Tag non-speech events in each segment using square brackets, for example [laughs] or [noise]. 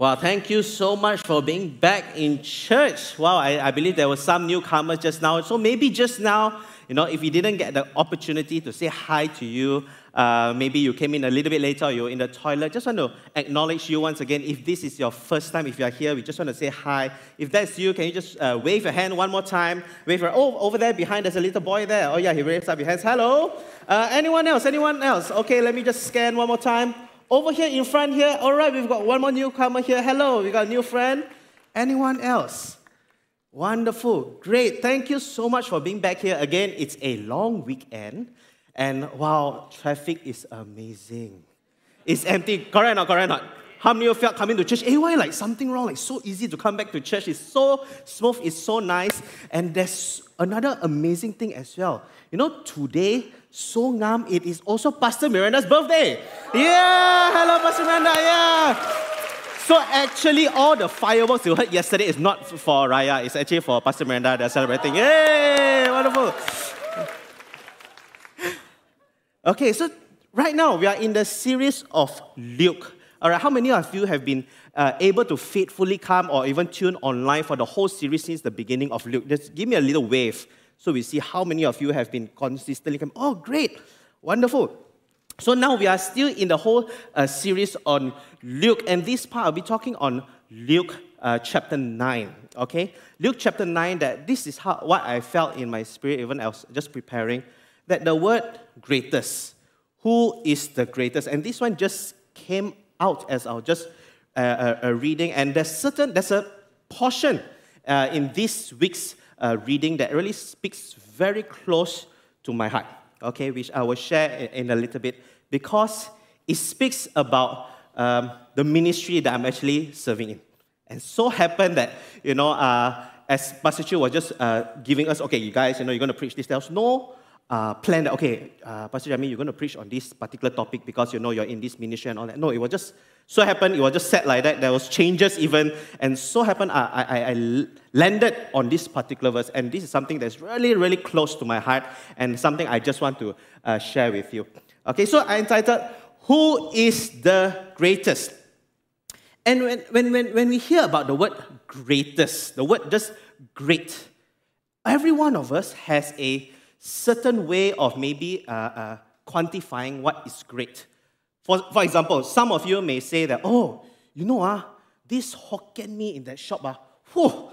Well, thank you so much for being back in church. Wow, I, I believe there were some newcomers just now. So maybe just now, you know, if you didn't get the opportunity to say hi to you, uh, maybe you came in a little bit later or you're in the toilet, just want to acknowledge you once again. If this is your first time, if you're here, we just want to say hi. If that's you, can you just uh, wave your hand one more time? Wave your, oh, over there behind, there's a little boy there. Oh, yeah, he raised up his hands. Hello? Uh, anyone else? Anyone else? Okay, let me just scan one more time. Over here in front here, all right, we've got one more newcomer here. Hello, we got a new friend. Anyone else? Wonderful, great. Thank you so much for being back here again. It's a long weekend, and wow, traffic is amazing. It's empty. Correct or not? Correct or not? How many of you coming to church? Hey, why like something wrong? Like so easy to come back to church. It's so smooth. It's so nice. And there's another amazing thing as well. You know, today so ngam, it is also Pastor Miranda's birthday. Yeah, hello, Pastor Miranda. Yeah. So actually, all the fireworks you heard yesterday is not for Raya. It's actually for Pastor Miranda. They're celebrating. Yay! Wonderful. Okay, so right now we are in the series of Luke. All right, how many of you have been uh, able to faithfully come or even tune online for the whole series since the beginning of Luke? Just give me a little wave. So we see how many of you have been consistently coming. Oh, great, wonderful. So now we are still in the whole uh, series on Luke, and this part I'll be talking on Luke uh, chapter 9. Okay? Luke chapter 9, that this is how, what I felt in my spirit, even I was just preparing, that the word greatest, who is the greatest? And this one just came out as I was just uh, uh, reading, and there's certain, there's a portion uh, in this week's uh, reading that really speaks very close to my heart, okay, which I will share in, in a little bit because it speaks about um, the ministry that I'm actually serving in. And so happened that, you know, uh, as Pastor Chu was just uh, giving us, okay, you guys, you know, you're going to preach this. There was no uh, plan that, okay, uh, Pastor Jeremy, you're going to preach on this particular topic because you know you're in this ministry and all that. No, it was just so happened, it was just set like that. There was changes even. And so happened, I, I, I landed on this particular verse. And this is something that's really, really close to my heart and something I just want to uh, share with you. Okay, so I entitled, Who is the Greatest? And when, when, when, when we hear about the word greatest, the word just great, every one of us has a certain way of maybe uh, uh, quantifying what is great. For, for example, some of you may say that, oh, you know, ah, this Hokkien mee in that shop, ah, whew,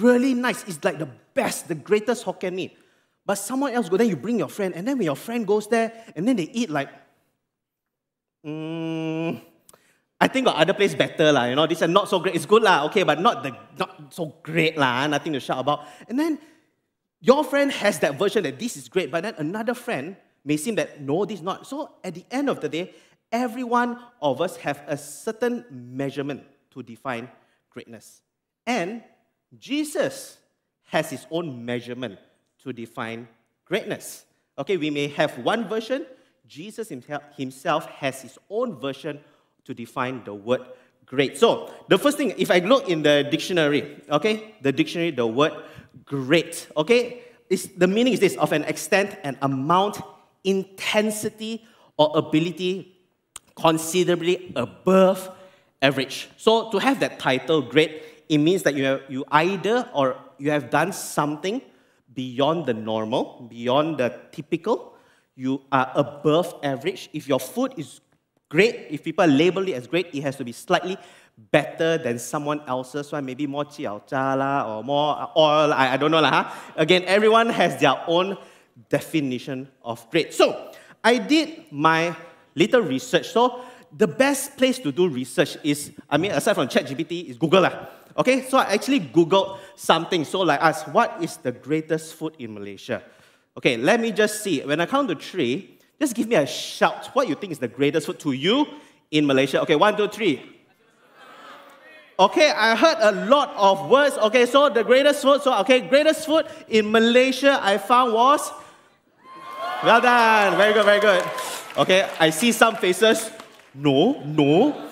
really nice. It's like the best, the greatest Hokkien mee. But someone else go there, you bring your friend, and then when your friend goes there, and then they eat like, mm, I think got other place better lah. You know, this is not so great. It's good lah, okay, but not the not so great lah. Nothing to shout about. And then your friend has that version that this is great, but then another friend may seem that no, this is not. So at the end of the day, every one of us have a certain measurement to define greatness. And Jesus has his own measurement to define greatness. Okay, we may have one version, Jesus himself has his own version to define the word great. So, the first thing, if I look in the dictionary, okay, the dictionary, the word great, okay, is, the meaning is this of an extent and amount, intensity, or ability considerably above average. So to have that title, great, it means that you, have, you either or you have done something beyond the normal, beyond the typical. You are above average. If your food is great, if people label it as great, it has to be slightly better than someone else's one, maybe more jiao la or more uh, oil, I, I don't know. La, huh? Again, everyone has their own definition of great. So I did my little research. So the best place to do research is, I mean, aside from ChatGPT, is Google. Lah. Okay, so I actually Googled something. So like ask, what is the greatest food in Malaysia? Okay, let me just see. When I count to three, just give me a shout. What you think is the greatest food to you in Malaysia? Okay, one, two, three. Okay, I heard a lot of words. Okay, so the greatest food. So okay, greatest food in Malaysia I found was. Well done. Very good. Very good. Okay, I see some faces. No, no.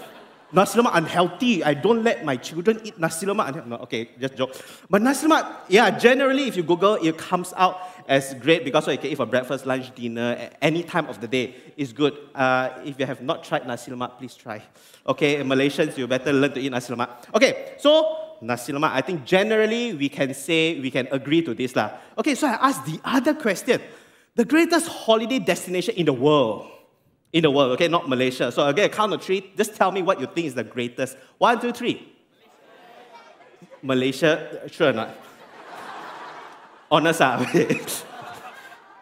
nasi lemak unhealthy. I don't let my children eat nasi lemak. Okay, just joke. But nasi lemak, yeah, generally if you Google, it comes out as great because you can eat for breakfast, lunch, dinner, any time of the day is good. Uh, if you have not tried nasi lemak, please try. Okay, Malaysians, you better learn to eat nasi lemak. Okay, so nasi lemak, I think generally we can say, we can agree to this. Lah. Okay, so I asked the other question. The greatest holiday destination in the world. In the world, okay, not Malaysia. So again, count of three, just tell me what you think is the greatest. One, two, three. Malaysia, sure or not? Honest, [laughs] ah.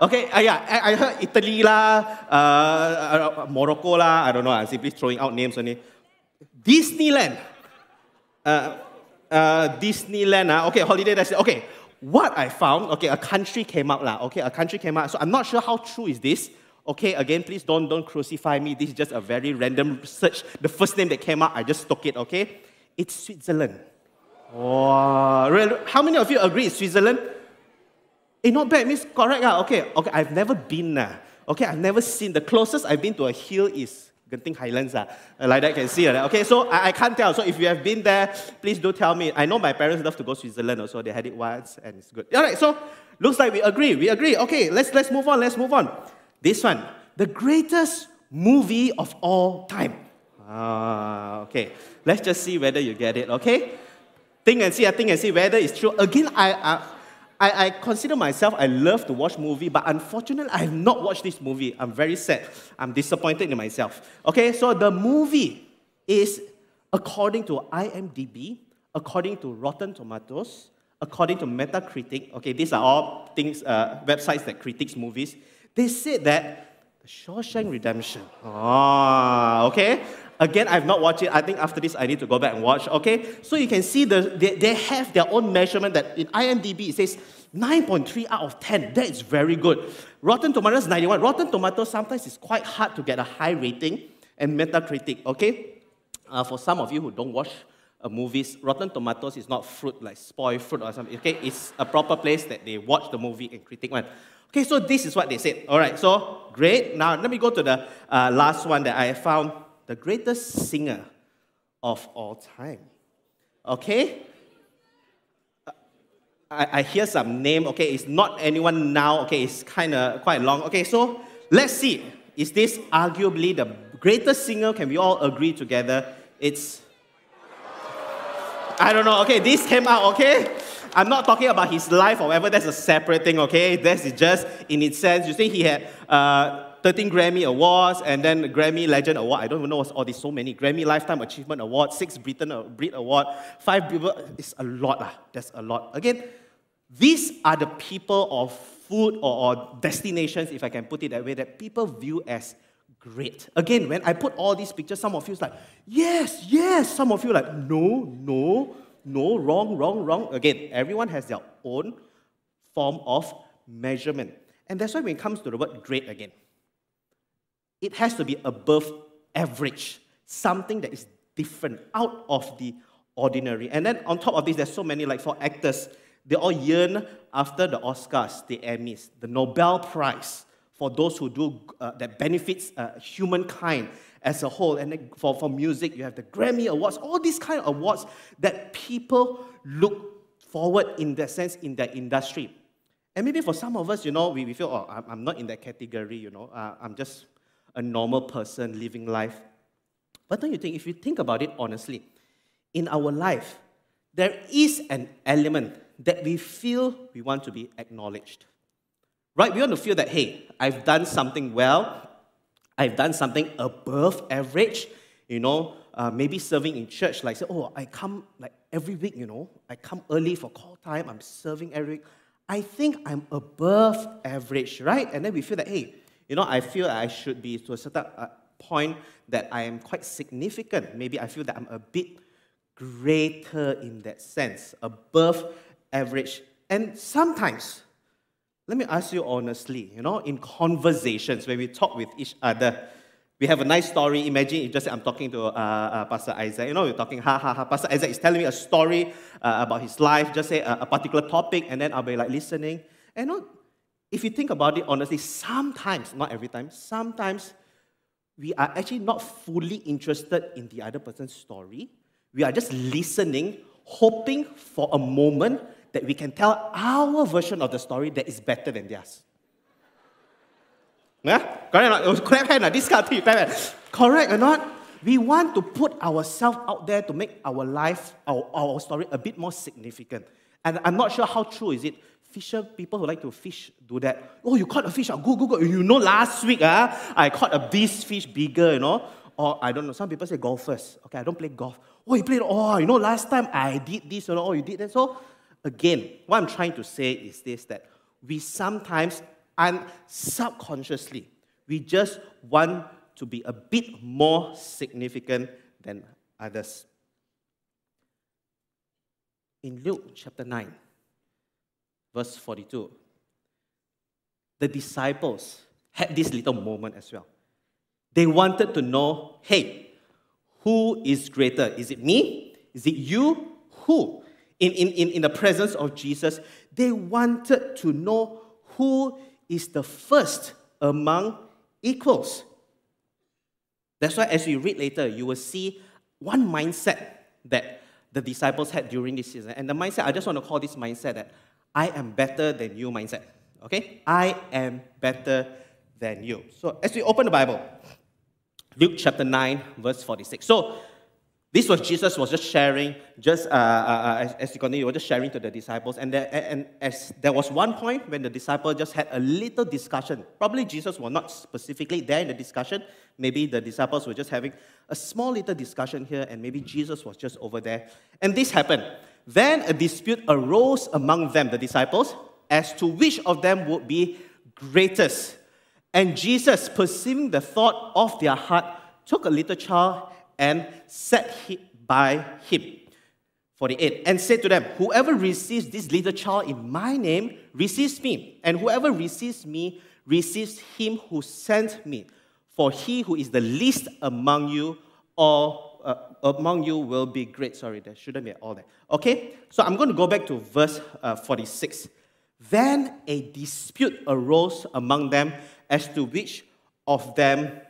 Okay, uh, yeah, I, I, heard Italy lah, uh, uh, Morocco lah, I don't know, I'm simply throwing out names only. Disneyland. Uh, uh, Disneyland, uh, okay, holiday destination. Okay, what I found, okay, a country came out lah, okay, a country came out. So I'm not sure how true is this. Okay, again, please don't, don't crucify me. This is just a very random search. The first name that came out, I just took it, okay? It's Switzerland. Wow. How many of you agree it's Switzerland? Eh, not bad, means correct. Ah. Okay, okay, I've never been. Ah. Okay, I've never seen. The closest I've been to a hill is Genting Highlands. Ah. Like that, can see. Ah. Okay, so I, I can't tell. So if you have been there, please do tell me. I know my parents love to go to Switzerland also. They had it once and it's good. All right, so looks like we agree. We agree. Okay, let's, let's move on. Let's move on. This one, the greatest movie of all time. Ah, okay. Let's just see whether you get it, okay? Think and see, I think and see whether it's true. Again, I, I I, I consider myself, I love to watch movie, but unfortunately, I have not watched this movie. I'm very sad. I'm disappointed in myself. Okay, so the movie is according to IMDb, according to Rotten Tomatoes, according to Metacritic. Okay, these are all things, uh, websites that critiques movies. They said that The Shawshank Redemption. Ah, okay. Again, I've not watched it. I think after this, I need to go back and watch. Okay, so you can see the, they, they have their own measurement that in IMDb it says 9.3 out of 10. That is very good. Rotten Tomatoes 91. Rotten Tomatoes sometimes is quite hard to get a high rating and Metacritic. Okay, uh, for some of you who don't watch uh, movies, Rotten Tomatoes is not fruit like spoil fruit or something. Okay, it's a proper place that they watch the movie and critique one. Okay, so this is what they said. All right, so great. Now let me go to the uh, last one that I found the greatest singer of all time. Okay? I, I hear some name, okay, it's not anyone now, okay, it's kind of quite long. Okay, so let's see. Is this arguably the greatest singer? Can we all agree together? It's, I don't know, okay, this came out, okay? I'm not talking about his life or whatever, that's a separate thing, okay? That's just in its sense. You see, he had uh, 13 Grammy Awards, and then Grammy Legend Award. I don't even know what's all these, so many. Grammy Lifetime Achievement Award, six Britain uh, Brit Award, five people. It's a lot. Ah. That's a lot. Again, these are the people of food or, or destinations, if I can put it that way, that people view as great. Again, when I put all these pictures, some of you is like, yes, yes. Some of you like, no, no, no, wrong, wrong, wrong. Again, everyone has their own form of measurement. And that's why when it comes to the word great again, it has to be above average, something that is different, out of the ordinary. And then on top of this, there's so many, like for actors, they all yearn after the Oscars, the Emmys, the Nobel Prize for those who do uh, that benefits uh, humankind as a whole. And then for, for music, you have the Grammy Awards, all these kind of awards that people look forward in that sense in their industry. And maybe for some of us, you know, we, we feel, oh, I'm, I'm not in that category, you know, uh, I'm just a normal person living life. But don't you think, if you think about it honestly, in our life, there is an element that we feel we want to be acknowledged. Right? We want to feel that, hey, I've done something well, I've done something above average, you know, uh, maybe serving in church, like say, oh, I come like every week, you know, I come early for call time, I'm serving every week. I think I'm above average, right? And then we feel that, hey, you know, I feel I should be to a certain uh, point that I am quite significant. Maybe I feel that I'm a bit greater in that sense, above average. And sometimes, let me ask you honestly, you know, in conversations, when we talk with each other, we have a nice story. Imagine if just I'm talking to uh, uh, Pastor Isaac. You know, we're talking, ha ha ha. Pastor Isaac is telling me a story uh, about his life, just say a, a, particular topic, and then I'll be like listening. And you know, if you think about it honestly, sometimes, not every time, sometimes we are actually not fully interested in the other person's story. We are just listening, hoping for a moment that we can tell our version of the story that is better than theirs. Yeah? Correct or not? Oh, clap hand, ah, this kind of thing, clap hand. Correct or not? We want to put ourselves out there to make our life, our, our story a bit more significant. And I'm not sure how true is it. Fisher people who like to fish do that. Oh, you caught a fish. Oh, go, go, go. You know, last week uh, I caught a this fish bigger, you know. Or I don't know, some people say golfers. Okay, I don't play golf. Oh, you played, oh, you know, last time I did this, you know, oh, you did that. So again, what I'm trying to say is this that we sometimes and subconsciously, we just want to be a bit more significant than others. In Luke chapter 9, verse 42, the disciples had this little moment as well. They wanted to know hey, who is greater? Is it me? Is it you? Who? In, in, in, in the presence of Jesus, they wanted to know who is the first among equals. That's why, as we read later, you will see one mindset that the disciples had during this season. And the mindset, I just want to call this mindset that I am better than you mindset. Okay? I am better than you. So, as we open the Bible, Luke chapter 9, verse 46. So, this was Jesus was just sharing, just uh, uh, uh, as, you continue, he was just sharing to the disciples. And, there, and as there was one point when the disciple just had a little discussion. Probably Jesus was not specifically there in the discussion. Maybe the disciples were just having a small little discussion here, and maybe Jesus was just over there. And this happened. Then a dispute arose among them, the disciples, as to which of them would be greatest. And Jesus, perceiving the thought of their heart, took a little child and set him by him. 48. And said to them, Whoever receives this little child in my name receives me, and whoever receives me receives him who sent me. For he who is the least among you, or uh, among you will be great. Sorry, there shouldn't be all that. Okay, so I'm going to go back to verse uh, 46. Then a dispute arose among them as to which of them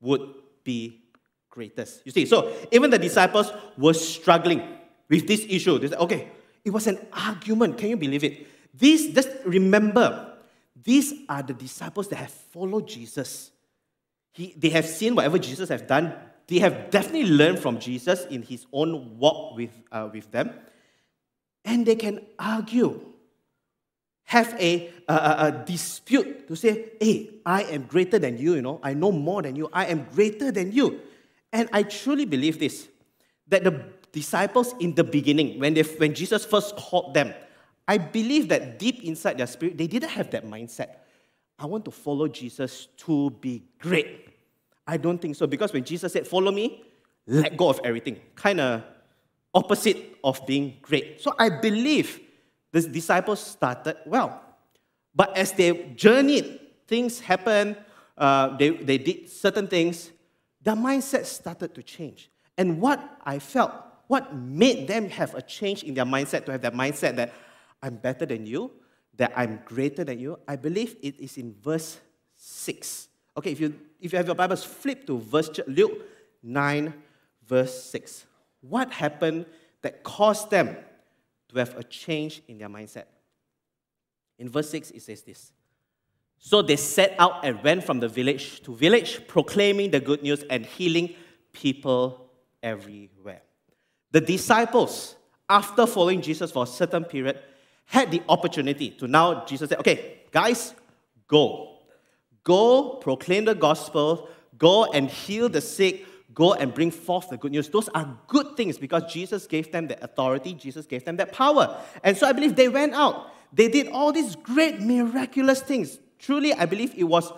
would be greatest. You see, so even the disciples were struggling with this issue. They said, okay, it was an argument. Can you believe it? These, just remember, these are the disciples that have followed Jesus. He, they have seen whatever Jesus has done. They have definitely learned from Jesus in his own walk with, uh, with them. And they can argue, have a, a, a dispute to say, hey, I am greater than you, you know, I know more than you, I am greater than you. And I truly believe this that the disciples in the beginning, when, they, when Jesus first called them, I believe that deep inside their spirit, they didn't have that mindset. I want to follow Jesus to be great. I don't think so. Because when Jesus said, Follow me, let go of everything. Kind of opposite of being great. So I believe the disciples started well. But as they journeyed, things happened, uh, they, they did certain things, their mindset started to change. And what I felt, what made them have a change in their mindset, to have that mindset that I'm better than you, that I'm greater than you, I believe it is in verse 6. Okay, if you, if you have your Bibles, flip to verse Luke 9, verse 6. What happened that caused them to have a change in their mindset? In verse 6, it says this so they set out and went from the village to village, proclaiming the good news and healing people everywhere. The disciples, after following Jesus for a certain period, had the opportunity to now, Jesus said, okay, guys, go. Go proclaim the gospel, go and heal the sick, go and bring forth the good news. Those are good things because Jesus gave them the authority, Jesus gave them that power. And so I believe they went out. They did all these great miraculous things. Truly, I believe it was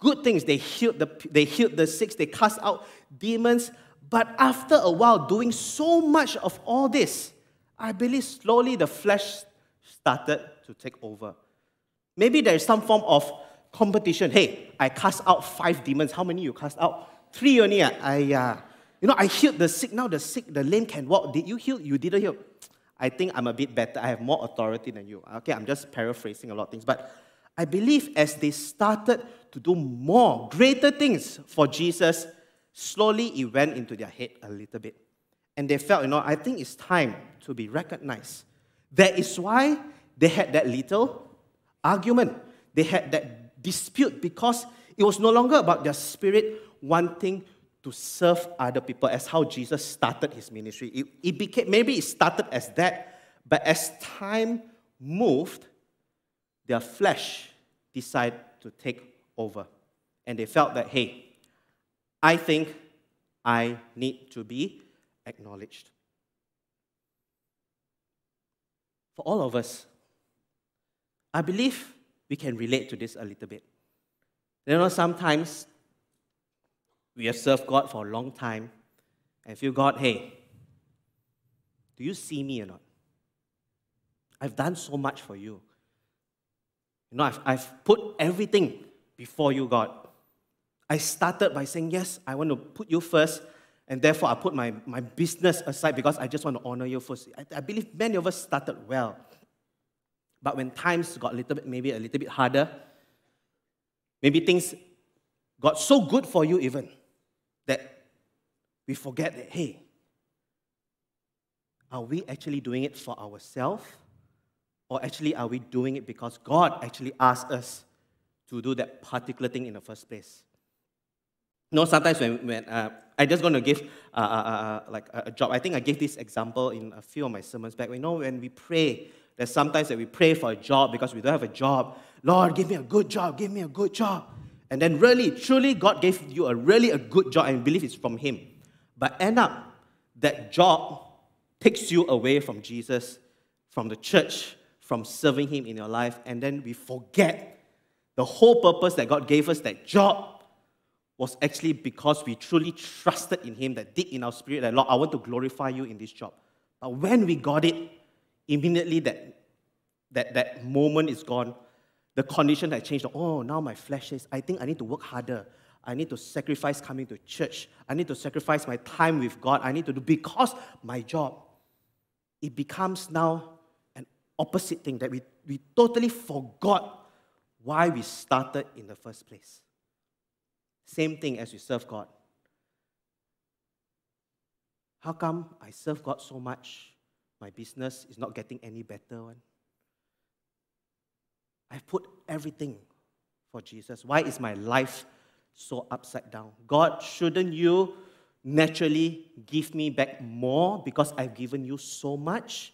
good things. They healed the, they healed the sick, they cast out demons. But after a while, doing so much of all this, I believe slowly the flesh started to take over. Maybe there is some form of competition. Hey, I cast out five demons. How many you cast out? Three only. Ah. I, uh, you know, I healed the sick. Now the sick, the lame can walk. Did you heal? You didn't heal. I think I'm a bit better. I have more authority than you. Okay, I'm just paraphrasing a lot of things. But I believe as they started to do more, greater things for Jesus, slowly it went into their head a little bit. And they felt, you know, I think it's time to be recognized. That is why they had that little argument. They had that dispute because it was no longer about their spirit wanting to serve other people as how Jesus started his ministry. It, it became, maybe it started as that, but as time moved, their flesh decided to take over. And they felt that, hey, I think I need to be acknowledged. For all of us, I believe we can relate to this a little bit. You know, sometimes we have served God for a long time and feel, God, hey, do you see me or not? I've done so much for you. You know, I've, I've put everything before you, God. I started by saying, Yes, I want to put you first, and therefore I put my, my business aside because I just want to honor you first. I, I believe many of us started well. But when times got a little bit, maybe a little bit harder, maybe things got so good for you even that we forget that, hey, are we actually doing it for ourselves? Or actually, are we doing it because God actually asked us to do that particular thing in the first place? You know, sometimes when, when uh, I just going to give uh, uh, uh, uh, like a, a, job, I think I gave this example in a few of my sermons back. You know, when we pray, there's sometimes that we pray for a job because we don't have a job. Lord, give me a good job, give me a good job. And then really, truly, God gave you a really a good job and believe it's from Him. But end up, that job takes you away from Jesus, from the church, from serving Him in your life, and then we forget the whole purpose that God gave us that job was actually because we truly trusted in Him, that deep in our spirit, that Lord, I want to glorify you in this job. But when we got it, immediately that, that, that moment is gone. The condition had changed. Oh, now my flesh says, I think I need to work harder. I need to sacrifice coming to church. I need to sacrifice my time with God. I need to do because my job. It becomes now an opposite thing that we, we totally forgot why we started in the first place. Same thing as we serve God. How come I serve God so much? My business is not getting any better one. I've put everything for Jesus. Why is my life so upside down? God, shouldn't you naturally give me back more because I've given you so much?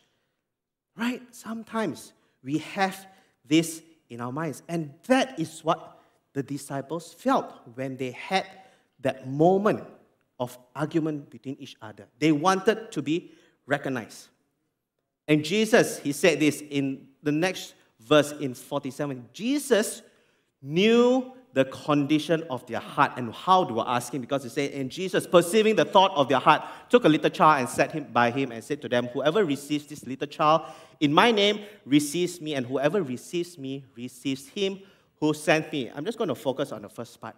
Right? Sometimes we have this in our minds. And that is what the disciples felt when they had that moment of argument between each other. They wanted to be recognized. And Jesus, he said this in the next verse in 47. Jesus knew the condition of their heart. And how do I ask him? Because he said, And Jesus, perceiving the thought of their heart, took a little child and set him by him and said to them, Whoever receives this little child in my name receives me, and whoever receives me receives him who sent me. I'm just going to focus on the first part.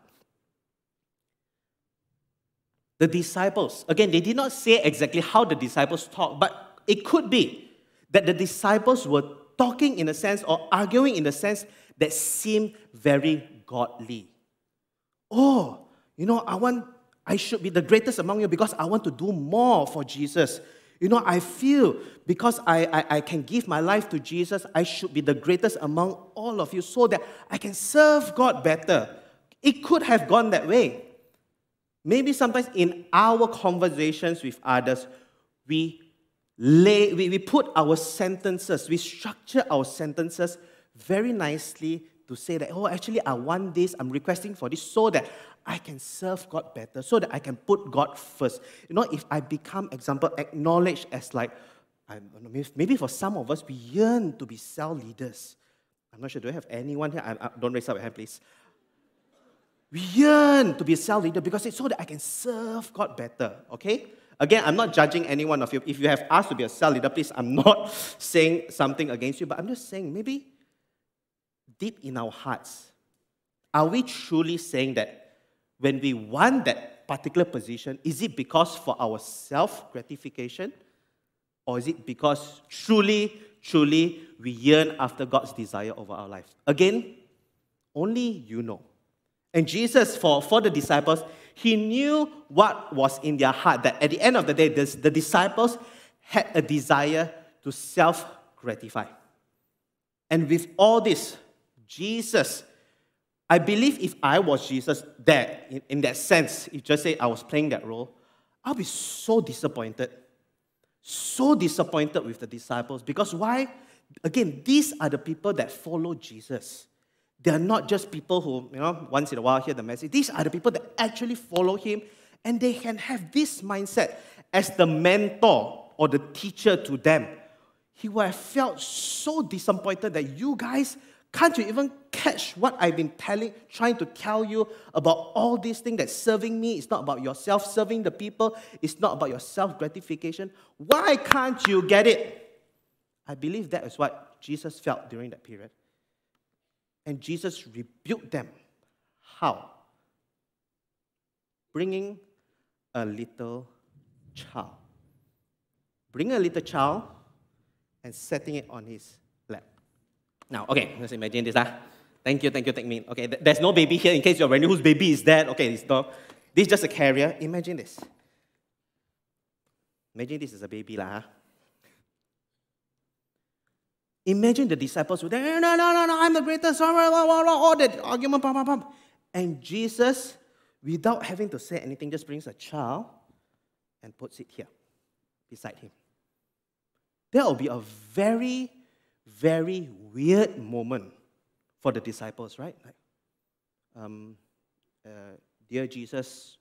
The disciples, again, they did not say exactly how the disciples talked, but it could be that the disciples were talking in a sense or arguing in a sense that seemed very godly. Oh, you know, I want, I should be the greatest among you because I want to do more for Jesus. You know, I feel because I, I, I, can give my life to Jesus, I should be the greatest among all of you so that I can serve God better. It could have gone that way. Maybe sometimes in our conversations with others, we lay, we, we put our sentences, we structure our sentences very nicely to say that, oh, actually, I want this, I'm requesting for this so that I can serve God better, so that I can put God first. You know, if I become, example, acknowledged as like, maybe for some of us, we yearn to be cell leaders. I'm not sure, do I have anyone here? I, I, don't raise up your hand, please. We yearn to be a cell leader because it's so that I can serve God better, okay? Again, I'm not judging any one of you. If you have asked to be a cell leader, please, I'm not [laughs] saying something against you, but I'm just saying maybe deep in our hearts, are we truly saying that when we want that particular position, is it because for our self gratification? Or is it because truly, truly we yearn after God's desire over our lives? Again, only you know. And Jesus, for, for the disciples, he knew what was in their heart, that at the end of the day, this, the disciples had a desire to self gratify. And with all this, Jesus, I believe if I was Jesus there, in, in that sense, if just say I was playing that role, I'll be so disappointed. So disappointed with the disciples. Because why? Again, these are the people that follow Jesus. They are not just people who, you know, once in a while hear the message. These are the people that actually follow him, and they can have this mindset as the mentor or the teacher to them. He would have felt so disappointed that you guys can't you even catch what I've been telling, trying to tell you about all these things that serving me is not about yourself, serving the people is not about your self gratification. Why can't you get it? I believe that is what Jesus felt during that period. And Jesus rebuked them. How? Bringing a little child. Bring a little child and setting it on his lap. Now, okay, let's imagine this. Ah. Thank you, thank you, thank me. Okay, there's no baby here in case you're wondering whose baby is that. Okay, it's not. This is just a carrier. Imagine this. Imagine this is a baby. Lah, huh? Imagine the disciples would say, no, no, no, no, I'm the greatest, all that argument, pam, pam, pam. And Jesus, without having to say anything, just brings a child and puts it here beside him. That will be a very, very weird moment for the disciples, right? Like, um, uh, dear Jesus,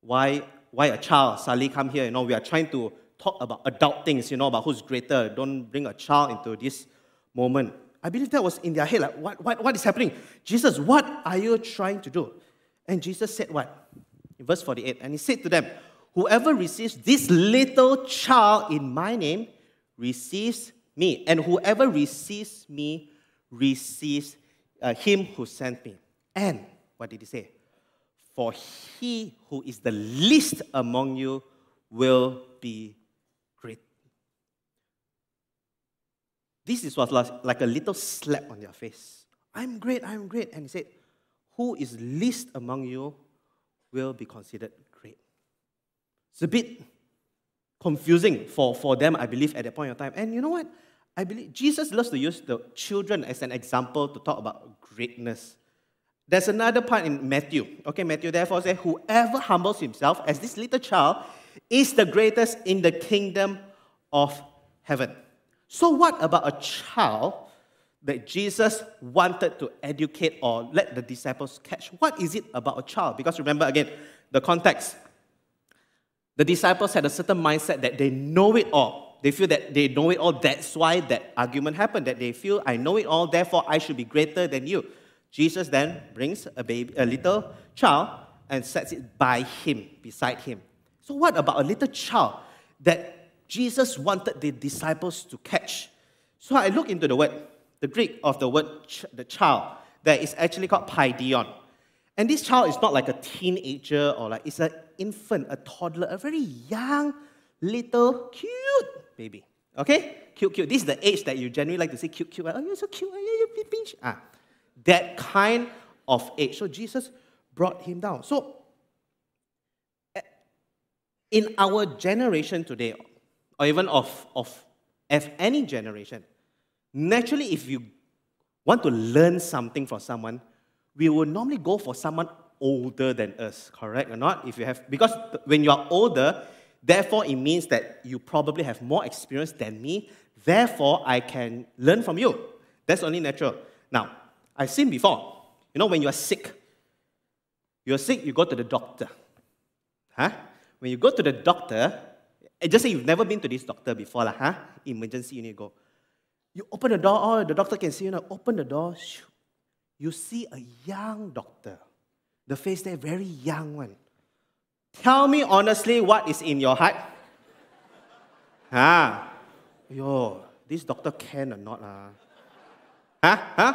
why, why a child suddenly come here? You know, we are trying to talk about adult things, you know, about who's greater. Don't bring a child into this moment. I believe that was in their head, like, what, what, what is happening? Jesus, what are you trying to do? And Jesus said what? In verse 48, and he said to them, Whoever receives this little child in my name receives me, and whoever receives me receives uh, him who sent me. And what did he say? For he who is the least among you will be great. This is was like a little slap on their face. I'm great, I'm great. And he said, Who is least among you will be considered great. It's a bit confusing for, for them, I believe, at that point in time. And you know what? I believe Jesus loves to use the children as an example to talk about greatness. There's another part in Matthew. Okay, Matthew therefore says, Whoever humbles himself as this little child is the greatest in the kingdom of heaven. So, what about a child that Jesus wanted to educate or let the disciples catch? What is it about a child? Because remember again, the context the disciples had a certain mindset that they know it all. They feel that they know it all. That's why that argument happened, that they feel, I know it all, therefore I should be greater than you. Jesus then brings a baby, a little child, and sets it by him, beside him. So, what about a little child that Jesus wanted the disciples to catch? So, I look into the word, the Greek of the word ch- the child, that is actually called paidion. And this child is not like a teenager or like, it's an infant, a toddler, a very young, little, cute baby. Okay? Cute, cute. This is the age that you generally like to say cute, cute. Oh, you're so cute. Oh, you're pinch. Ah, that kind of age. So Jesus brought him down. So eh, in our generation today, or even of, of, of any generation, naturally, if you want to learn something from someone, we will normally go for someone older than us, correct or not? If you have, because when you are older, therefore it means that you probably have more experience than me. Therefore, I can learn from you. That's only natural. Now, I've seen before. You know, when you are sick, you're sick, you go to the doctor. Huh? When you go to the doctor, just say you've never been to this doctor before, lah, huh? Emergency, you need to go. You open the door, oh, the doctor can see you now. Open the door, you see a young doctor. The face there, very young one. Tell me honestly what is in your heart. [laughs] Ah, yo, this doctor can or not? Ah? Huh? Huh?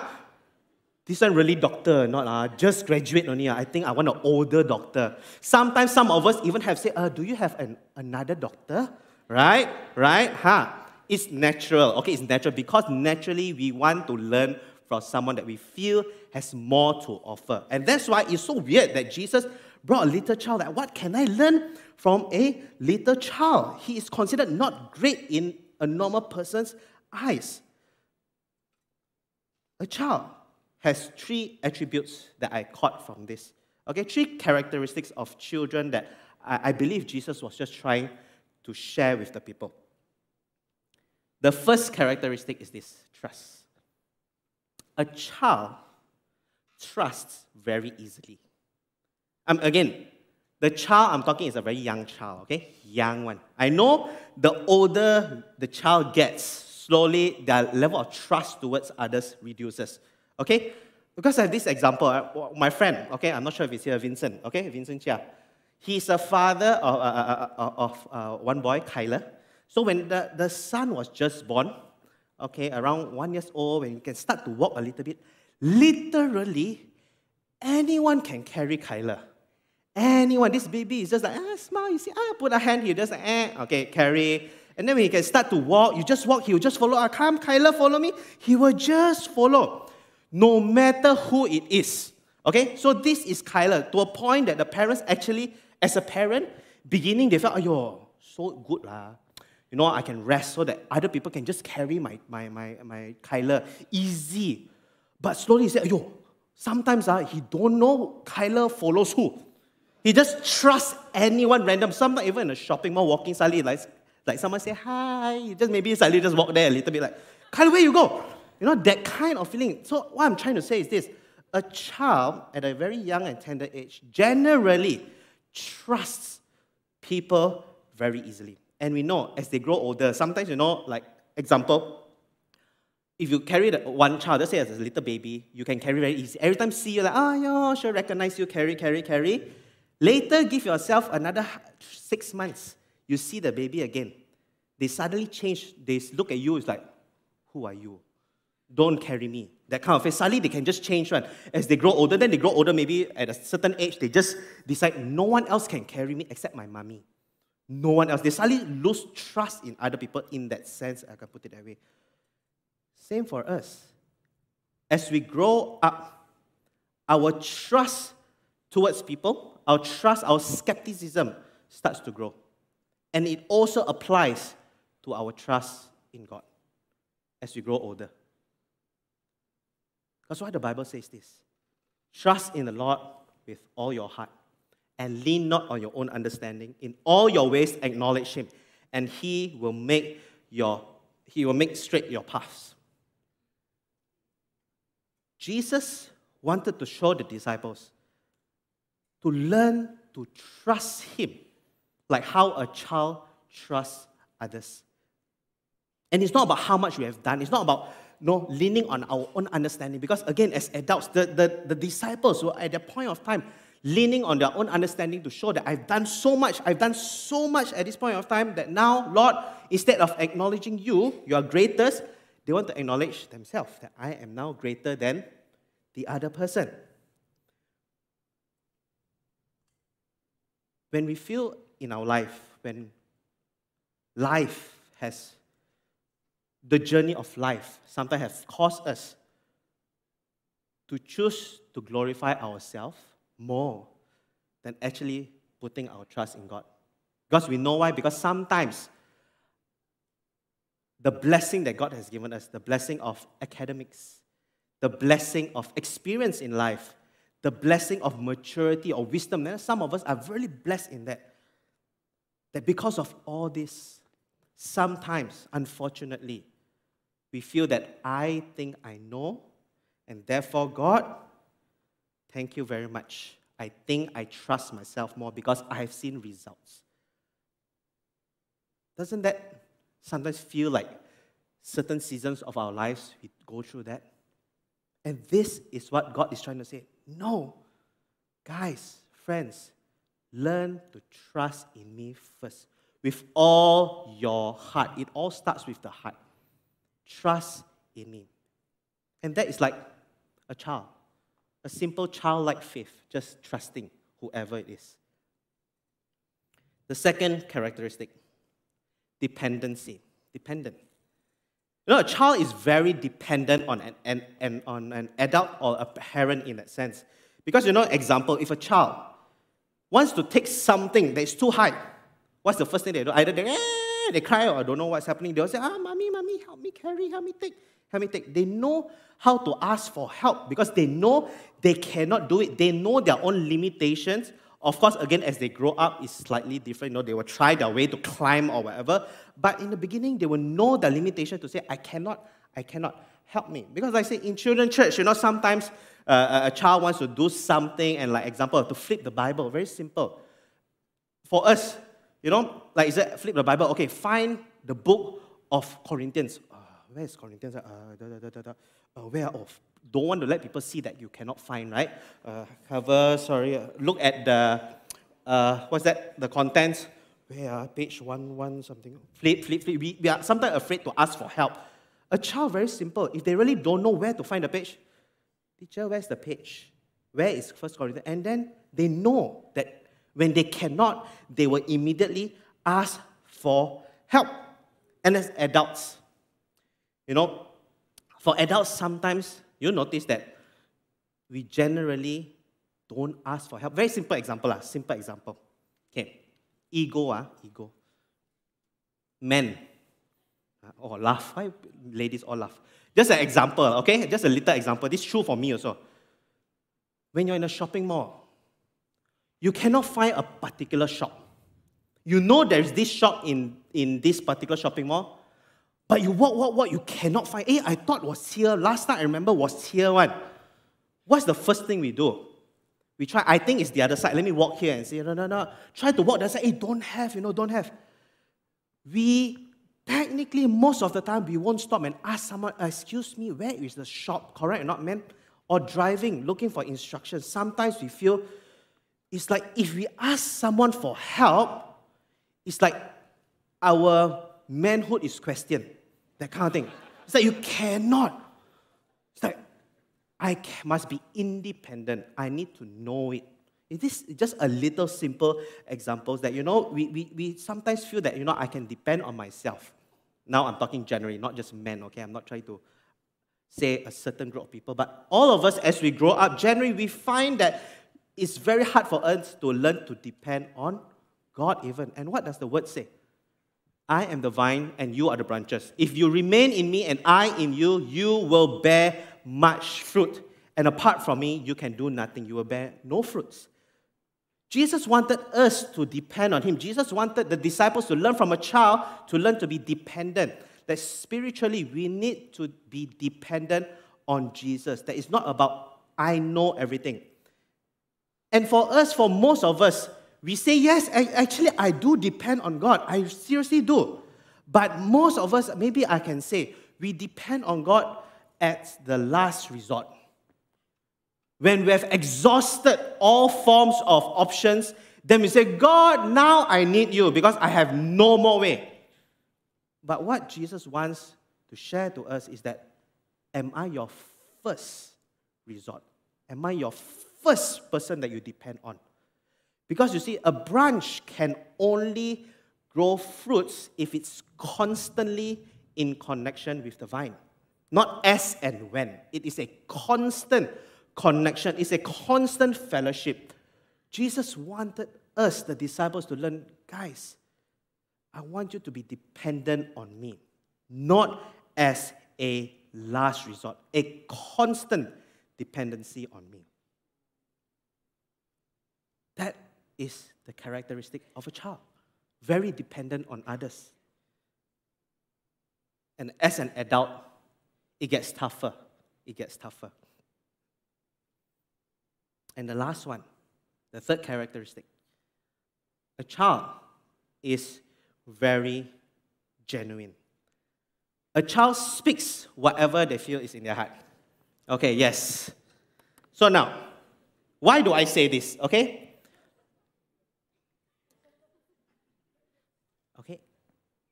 This one really doctor, not ah. Just graduate only. Ah. I think I want an older doctor. Sometimes some of us even have said, uh, do you have an, another doctor? Right? Right? Huh? It's natural. Okay, it's natural because naturally we want to learn from someone that we feel has more to offer. And that's why it's so weird that Jesus brought a little child. Like, what can I learn from a little child? He is considered not great in a normal person's eyes. A child has three attributes that I caught from this. Okay, three characteristics of children that I, I believe Jesus was just trying to share with the people. The first characteristic is this trust. A child trusts very easily. Um, again, the child I'm talking is a very young child, okay? Young one. I know the older the child gets, slowly their level of trust towards others reduces, okay? Because I have this example, uh, my friend, okay, I'm not sure if it's here, Vincent, okay, Vincent Chia. He's a father of, uh, uh, uh, of uh, one boy, Kyler. So when the, the son was just born, okay, around one years old, when he can start to walk a little bit, literally anyone can carry Kyler. Anyone, this baby is just like, ah, smile, you see, ah, put a hand here, just like, eh, okay, carry. And then when he can start to walk, you just walk, he will just follow. Ah, come, Kyler, follow me. He will just follow no matter who it is. Okay, so this is Kyler to a point that the parents actually, as a parent, beginning they felt, oh, so good lah. You know, I can rest so that other people can just carry my, my, my, my Kyler easy. But slowly he said, yo, sometimes uh, he don't know Kyler follows who. He just trusts anyone random. Sometimes even in a shopping mall, walking suddenly, like, like someone say hi, just maybe suddenly just walk there a little bit like, Kyler, where you go? You know, that kind of feeling. So, what I'm trying to say is this a child at a very young and tender age generally trusts people very easily. And we know as they grow older, sometimes, you know, like, example, if you carry the one child, let's say as a little baby, you can carry very easy. Every time see you, like, oh, yeah, sure, recognize you, carry, carry, carry. Later, give yourself another six months. You see the baby again. They suddenly change. They look at you, it's like, who are you? Don't carry me. That kind of face. Suddenly they can just change one. As they grow older, then they grow older, maybe at a certain age, they just decide no one else can carry me except my mommy. No one else. They suddenly lose trust in other people in that sense, I can put it that way. Same for us. As we grow up, our trust towards people, our trust, our skepticism starts to grow. And it also applies to our trust in God as we grow older. That's why the Bible says this Trust in the Lord with all your heart and lean not on your own understanding. In all your ways, acknowledge Him, and He will make your He will make straight your paths. Jesus wanted to show the disciples to learn to trust Him like how a child trusts others. And it's not about how much we have done, it's not about no, leaning on our own understanding. Because again, as adults, the, the, the disciples were at that point of time leaning on their own understanding to show that I've done so much, I've done so much at this point of time that now, Lord, instead of acknowledging you, you are greatest, they want to acknowledge themselves that I am now greater than the other person. When we feel in our life, when life has the journey of life sometimes has caused us to choose to glorify ourselves more than actually putting our trust in God. Because we know why? Because sometimes the blessing that God has given us, the blessing of academics, the blessing of experience in life, the blessing of maturity or wisdom, some of us are really blessed in that. That because of all this, sometimes, unfortunately, we feel that I think I know, and therefore, God, thank you very much. I think I trust myself more because I have seen results. Doesn't that sometimes feel like certain seasons of our lives we go through that? And this is what God is trying to say. No, guys, friends, learn to trust in me first with all your heart. It all starts with the heart. Trust in me. And that is like a child, a simple childlike faith, just trusting whoever it is. The second characteristic dependency. Dependent. You know, a child is very dependent on an, an, an, on an adult or a parent in that sense. Because, you know, example, if a child wants to take something that is too high, what's the first thing they do? Either they, eh, they cry or I don't know what's happening. They'll say, ah, mommy, mommy, help me carry, help me take, help me take. They know how to ask for help because they know they cannot do it. They know their own limitations. Of course, again, as they grow up, it's slightly different. You know, they will try their way to climb or whatever. But in the beginning, they will know the limitation to say, I cannot, I cannot, help me. Because I say in children church, you know, sometimes uh, a child wants to do something and like example, to flip the Bible, very simple. For us, you know, like is it flip the Bible? Okay, find the book of Corinthians. Uh, where is Corinthians? Uh, da, da, da, da, uh, where? Oh, don't want to let people see that you cannot find, right? Uh, cover, sorry. Uh, look at the, uh, what's that? The contents. Where are page one, one something? Flip, flip, flip. We, we are sometimes afraid to ask for help. A child, very simple. If they really don't know where to find the page, teacher, where's the page? Where is First Corinthians? And then they know that when they cannot, they will immediately ask for help. And as adults, you know, for adults, sometimes you notice that we generally don't ask for help. Very simple example, uh, simple example. Okay, ego, uh, ego. Men, uh, oh, laugh. Why ladies all laugh? Just an example, okay? Just a little example. This is true for me also. When you're in a shopping mall, you cannot find a particular shop. You know there's this shop in, in this particular shopping mall, but you walk, walk, walk, you cannot find. Hey, I thought was here. Last time I remember was here one. What's the first thing we do? We try, I think it's the other side. Let me walk here and say, no, no, no. Try to walk the other side. Hey, don't have, you know, don't have. We, technically, most of the time, we won't stop and ask someone, excuse me, where is the shop? Correct or not, man? Or driving, looking for instructions. Sometimes we feel it's like if we ask someone for help, it's like our manhood is questioned that kind of thing. It's like you cannot. It's like, I must be independent. I need to know it. It is just a little simple examples that, you know, we, we, we sometimes feel that, you know, I can depend on myself. Now I'm talking generally, not just men, okay? I'm not trying to say a certain group of people, but all of us as we grow up, generally we find that it's very hard for us to learn to depend on God even. And what does the word say? I am the vine and you are the branches. If you remain in me and I in you, you will bear much fruit. And apart from me, you can do nothing. You will bear no fruits. Jesus wanted us to depend on him. Jesus wanted the disciples to learn from a child to learn to be dependent. That spiritually, we need to be dependent on Jesus. That is not about, I know everything. And for us, for most of us, we say, yes, actually, I do depend on God. I seriously do. But most of us, maybe I can say, we depend on God at the last resort. When we have exhausted all forms of options, then we say, God, now I need you because I have no more way. But what Jesus wants to share to us is that, am I your first resort? Am I your first person that you depend on? Because you see, a branch can only grow fruits if it's constantly in connection with the vine. Not as and when. It is a constant connection, it's a constant fellowship. Jesus wanted us, the disciples, to learn guys, I want you to be dependent on me, not as a last resort, a constant dependency on me. That is the characteristic of a child very dependent on others. And as an adult, it gets tougher. It gets tougher. And the last one, the third characteristic a child is very genuine. A child speaks whatever they feel is in their heart. Okay, yes. So now, why do I say this? Okay?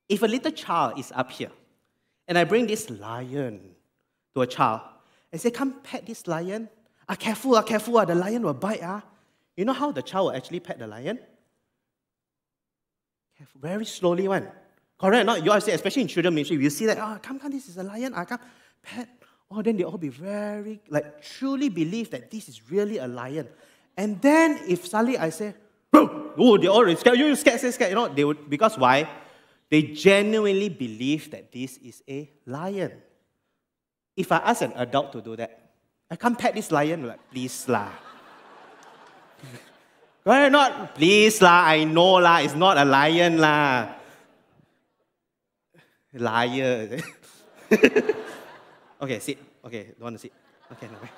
If a little child is up here, and I bring this lion to a child, and say, Come pet this lion. Ah, careful, ah, careful, ah, the lion will bite. Ah. You know how the child will actually pet the lion? Careful, very slowly one. Correct? Not you all say, especially in children ministry, you see that, oh, come, come, this is a lion, I come, pet. Oh, then they all be very, like, truly believe that this is really a lion. And then if suddenly I say, oh, they all scared, you scared, scared, scared, you know, they would, because why? They genuinely believe that this is a lion. If I ask an adult to do that, I can't pet this lion, like, please lah. [laughs] Why not? Please lah, I know lah, it's not a lion lah. Liar. [laughs] okay, sit. Okay, don't want to sit. Okay, no way.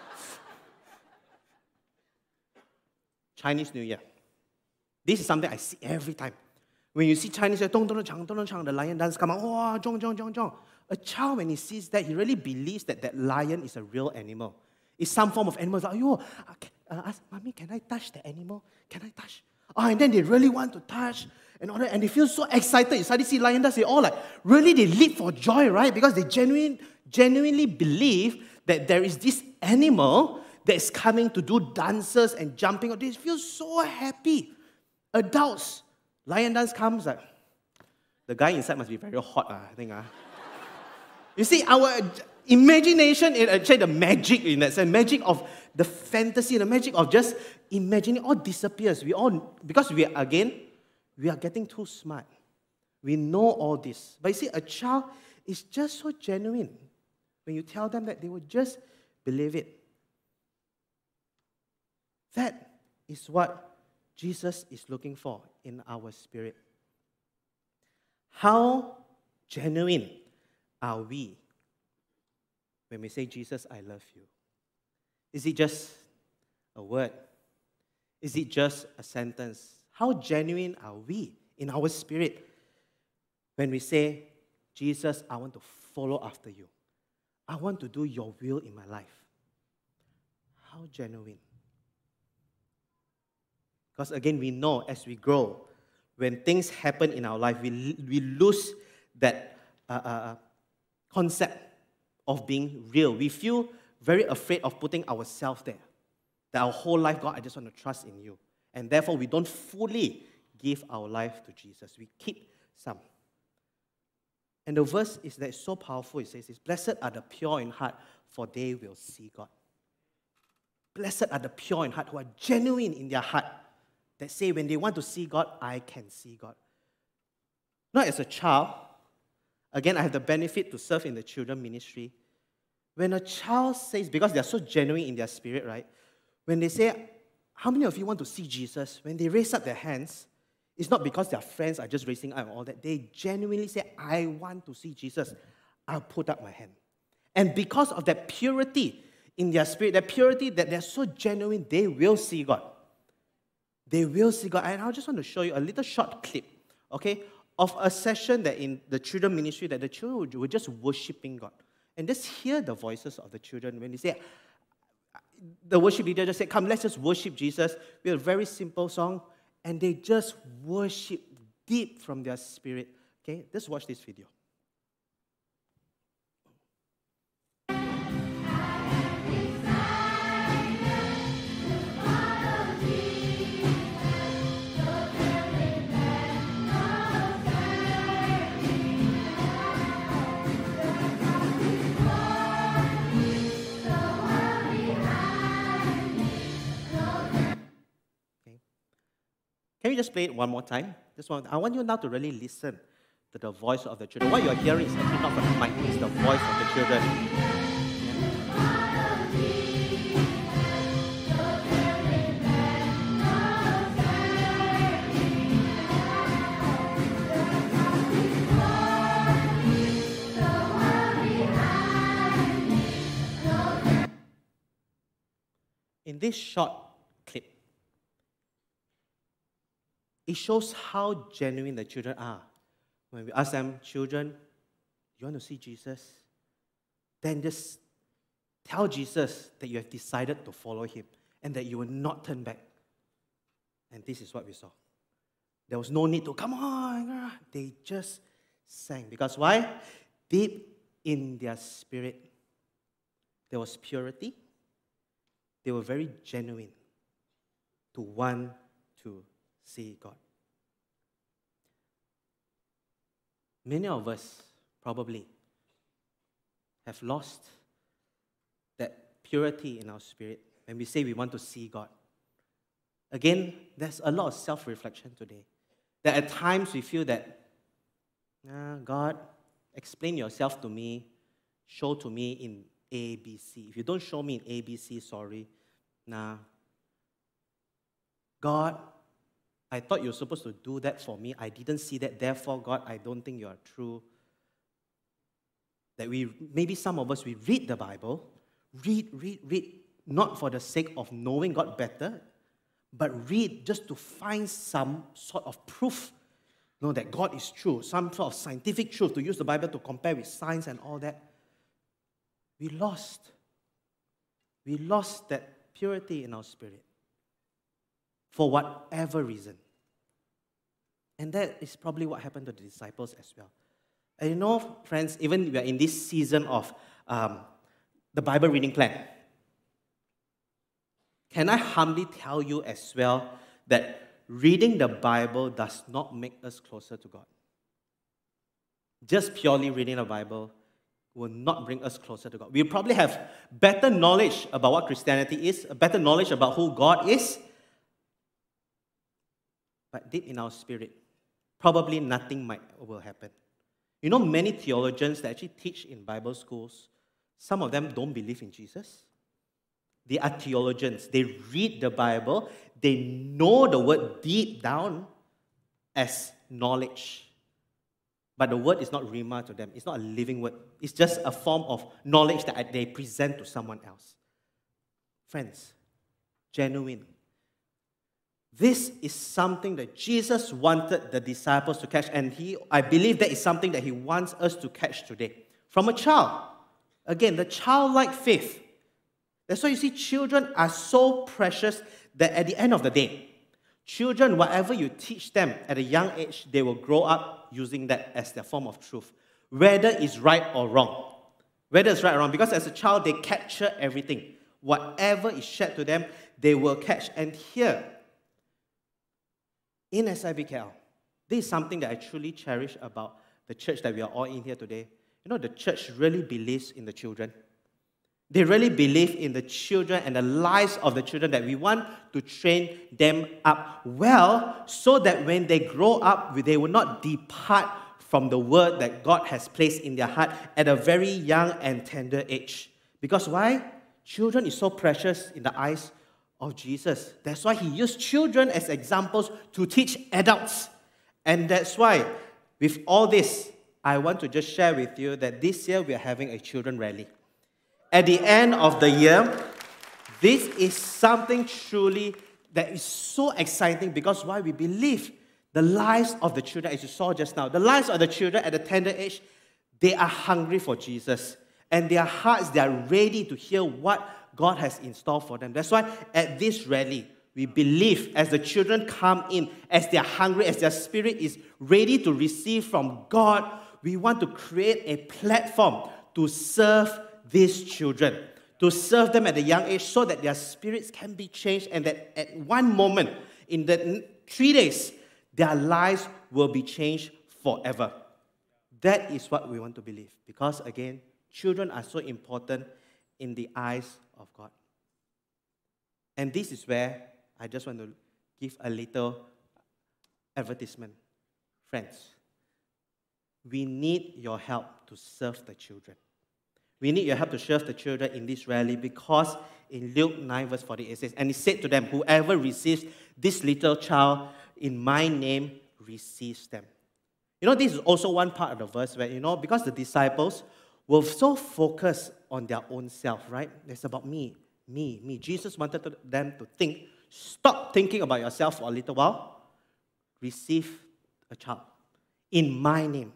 Chinese New Year. This is something I see every time. When you see Chinese, dong dong chang dong chang, the lion dance come out. Oh, zhong zhong zhong zhong. A child when he sees that, he really believes that that lion is a real animal. It's some form of animal. It's like, oh, uh, ask mommy, can I touch the animal? Can I touch? Oh, and then they really want to touch and all that, and they feel so excited. You suddenly see lion dance, they all like really they leap for joy, right? Because they genuine, genuinely believe that there is this animal that is coming to do dances and jumping. They feel so happy. Adults, lion dance comes like the guy inside must be very hot, uh, I think. Uh. You see, our imagination is actually the magic in that sense, magic of the fantasy, the magic of just imagining all disappears. We all, because we are, again, we are getting too smart. We know all this. But you see, a child is just so genuine. When you tell them that, they will just believe it. That is what Jesus is looking for in our spirit. How genuine are we when we say, Jesus, I love you? Is it just a word? Is it just a sentence? How genuine are we in our spirit when we say, Jesus, I want to follow after you? I want to do your will in my life. How genuine. Because again, we know as we grow, when things happen in our life, we, we lose that uh, uh, uh concept of being real. We feel very afraid of putting ourselves there. That our whole life, God, I just want to trust in you. And therefore, we don't fully give our life to Jesus. We keep some. And the verse is that so powerful. It says, Blessed are the pure in heart, for they will see God. Blessed are the pure in heart, who are genuine in their heart, that say, when they want to see God, I can see God. Not as a child. Again, I have the benefit to serve in the children ministry. When a child says, because they're so genuine in their spirit, right? When they say, How many of you want to see Jesus? When they raise up their hands, it's not because their friends are just raising up and all that. They genuinely say, I want to see Jesus. I'll put up my hand. And because of that purity in their spirit, that purity that they're so genuine, they will see God. They will see God. And I just want to show you a little short clip, okay, of a session that in the children ministry that the children were just worshiping God and just hear the voices of the children when they say, the worship leader just said, Come, let's just worship Jesus. We have a very simple song, and they just worship deep from their spirit. Okay, let's watch this video. Can you just play it one more time? This one, I want you now to really listen to the voice of the children. What you're hearing is actually not from the mic, it's the voice of the children. In this short it shows how genuine the children are. When we ask them, children, you want to see Jesus? Then just tell Jesus that you have decided to follow him and that you will not turn back. And this is what we saw. There was no need to, come on. They just sang. Because why? Deep in their spirit, there was purity. They were very genuine to want to see God. Many of us probably have lost that purity in our spirit when we say we want to see God. Again, there's a lot of self reflection today. That at times we feel that, ah, God, explain yourself to me, show to me in A, B, C. If you don't show me in A, B, C, sorry. Nah. God, I thought you were supposed to do that for me. I didn't see that. Therefore, God, I don't think you are true. That we, maybe some of us, we read the Bible, read, read, read, not for the sake of knowing God better, but read just to find some sort of proof you know, that God is true, some sort of scientific truth to use the Bible to compare with science and all that. We lost. We lost that purity in our spirit for whatever reason. And that is probably what happened to the disciples as well. And you know, friends, even we are in this season of um, the Bible reading plan. Can I humbly tell you as well that reading the Bible does not make us closer to God? Just purely reading the Bible will not bring us closer to God. We probably have better knowledge about what Christianity is, a better knowledge about who God is, but deep in our spirit, probably nothing might will happen. You know, many theologians that actually teach in Bible schools, some of them don't believe in Jesus. They are theologians. They read the Bible, they know the word deep down as knowledge. But the word is not rhema to them, it's not a living word. It's just a form of knowledge that they present to someone else. Friends, genuine, this is something that Jesus wanted the disciples to catch, and he, I believe that is something that he wants us to catch today. From a child. Again, the childlike faith. That's why you see, children are so precious that at the end of the day, children, whatever you teach them at a young age, they will grow up using that as their form of truth, whether it's right or wrong. Whether it's right or wrong, because as a child, they capture everything. Whatever is shared to them, they will catch. And here, in SIBKL. This is something that I truly cherish about the church that we are all in here today. You know, the church really believes in the children. They really believe in the children and the lives of the children that we want to train them up well so that when they grow up, they will not depart from the word that God has placed in their heart at a very young and tender age. Because why? Children is so precious in the eyes of Jesus. That's why he used children as examples to teach adults. And that's why, with all this, I want to just share with you that this year we are having a children rally. At the end of the year, this is something truly that is so exciting because why we believe the lives of the children, as you saw just now, the lives of the children at a tender age, they are hungry for Jesus. And their hearts, they are ready to hear what God has in store for them. That's why at this rally, we believe as the children come in, as they're hungry, as their spirit is ready to receive from God, we want to create a platform to serve these children, to serve them at a young age so that their spirits can be changed and that at one moment, in the three days, their lives will be changed forever. That is what we want to believe because, again, children are so important in the eyes of God. And this is where I just want to give a little advertisement. Friends, we need your help to serve the children. We need your help to serve the children in this rally because in Luke 9, verse 48, it says, And he said to them, Whoever receives this little child in my name receives them. You know, this is also one part of the verse where, you know, because the disciples were so focused on their own self, right? It's about me, me, me. Jesus wanted them to think, stop thinking about yourself for a little while, receive a child in my name.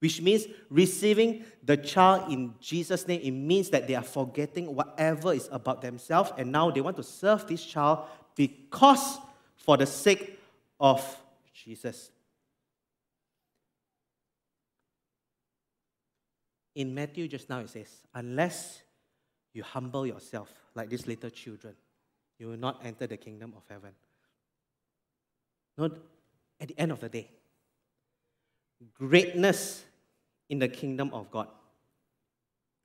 Which means receiving the child in Jesus' name, it means that they are forgetting whatever is about themselves and now they want to serve this child because for the sake of Jesus. In Matthew just now it says, unless you humble yourself like these little children, you will not enter the kingdom of heaven. No, at the end of the day, greatness in the kingdom of God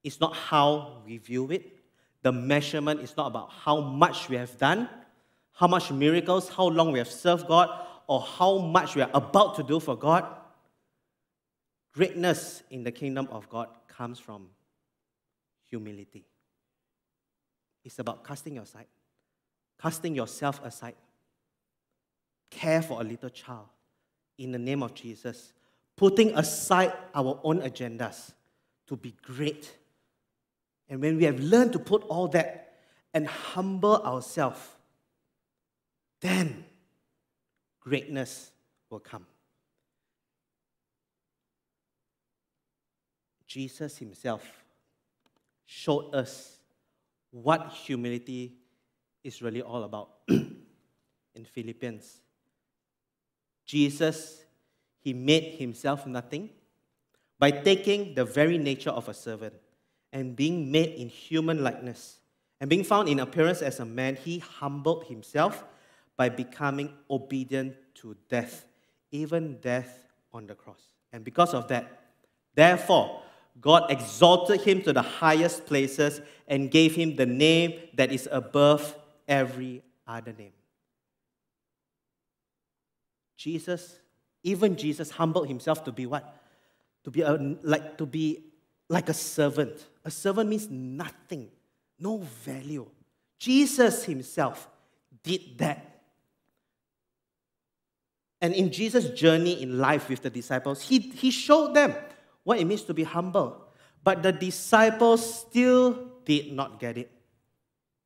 is not how we view it. The measurement is not about how much we have done, how much miracles, how long we have served God, or how much we are about to do for God. Greatness in the kingdom of God comes from humility. It's about casting your side, casting yourself aside. Care for a little child in the name of Jesus, putting aside our own agendas to be great. And when we have learned to put all that and humble ourselves, then greatness will come. Jesus himself showed us what humility is really all about [clears throat] in Philippians. Jesus, he made himself nothing by taking the very nature of a servant and being made in human likeness. And being found in appearance as a man, he humbled himself by becoming obedient to death, even death on the cross. And because of that, therefore, God exalted him to the highest places and gave him the name that is above every other name. Jesus, even Jesus humbled himself to be what? To be a, like to be like a servant. A servant means nothing, no value. Jesus himself did that. And in Jesus' journey in life with the disciples, he, he showed them what it means to be humble. But the disciples still did not get it,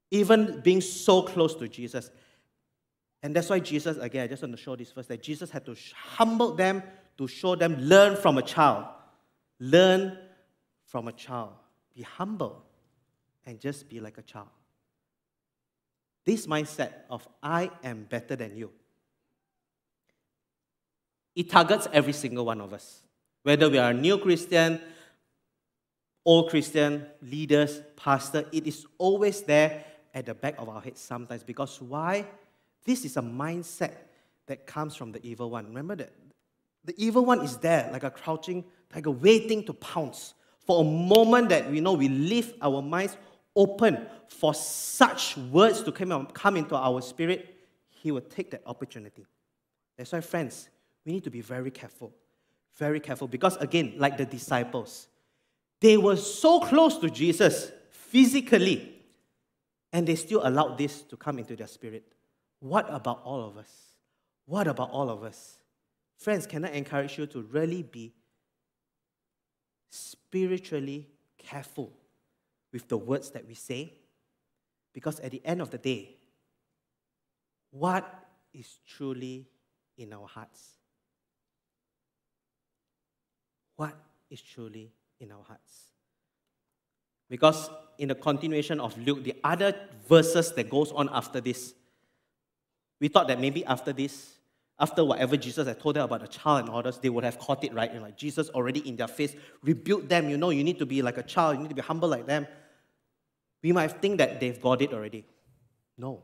even being so close to Jesus. And that's why Jesus, again, I just want to show this first that Jesus had to humble them to show them, learn from a child. Learn from a child. Be humble and just be like a child. This mindset of I am better than you it targets every single one of us. Whether we are new Christian, old Christian, leaders, pastor, it is always there at the back of our head sometimes. Because why? This is a mindset that comes from the evil one. Remember that the evil one is there like a crouching tiger waiting to pounce for a moment that we know we leave our minds open for such words to come, come into our spirit, he will take that opportunity. That's why, friends, we need to be very careful. Very careful. Because, again, like the disciples, they were so close to Jesus physically, and they still allowed this to come into their spirit. What about all of us? What about all of us? Friends, can I encourage you to really be spiritually careful with the words that we say? Because at the end of the day, what is truly in our hearts? What is truly in our hearts. Because in the continuation of Luke, the other verses that goes on after this, we thought that maybe after this, after whatever Jesus had told them about the child and others, they would have caught it right. And like Jesus already in their face rebuked them. You know, you need to be like a child. You need to be humble like them. We might think that they've got it already. No,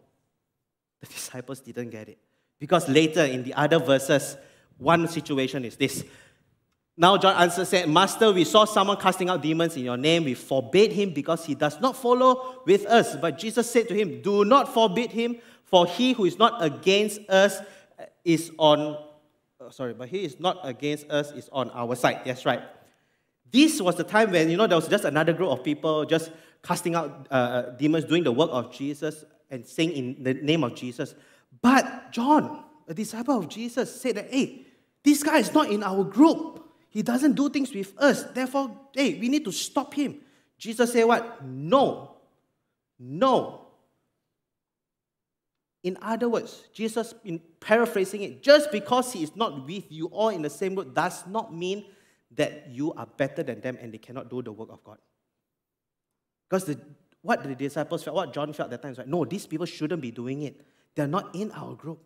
the [laughs] disciples didn't get it because later in the other verses, one situation is this: now John answered, said, Master, we saw someone casting out demons in your name. We forbade him because he does not follow with us. But Jesus said to him, Do not forbid him, for he who is not against us is on, oh, sorry, but he is not against us, is on our side. That's right. This was the time when, you know, there was just another group of people just casting out uh, uh demons, doing the work of Jesus and saying in the name of Jesus. But John, a disciple of Jesus, said that, hey, this guy is not in our group. He doesn't do things with us. Therefore, hey, we need to stop him. Jesus said what? No. No. In other words, Jesus, in paraphrasing it, just because he is not with you all in the same group does not mean that you are better than them and they cannot do the work of God. Because the, what the disciples felt, what John felt at that time is like, no, these people shouldn't be doing it. They're not in our group.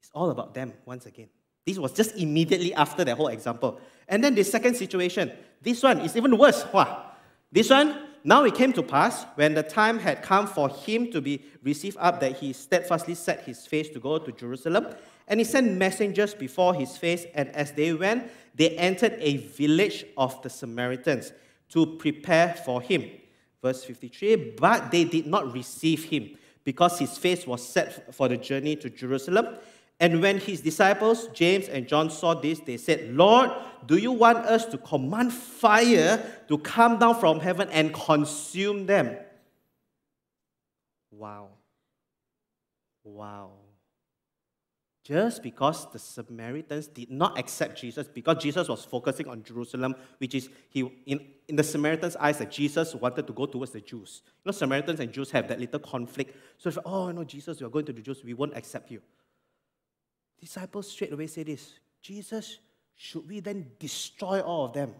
It's all about them once again. This was just immediately after that whole example. And then the second situation, this one is even worse. Wow. This one, now it came to pass when the time had come for him to be received up that he steadfastly set his face to go to Jerusalem. And he sent messengers before his face, and as they went, they entered a village of the Samaritans to prepare for him. Verse 53 But they did not receive him because his face was set for the journey to Jerusalem. And when his disciples, James and John, saw this, they said, Lord, do you want us to command fire to come down from heaven and consume them? Wow. Wow just because the Samaritans did not accept Jesus, because Jesus was focusing on Jerusalem, which is he in, in the Samaritans' eyes that Jesus wanted to go towards the Jews. You know, Samaritans and Jews have that little conflict. So if oh no, Jesus, you are going to the Jews, we won't accept you. Disciples straight away say this: Jesus, should we then destroy all of them?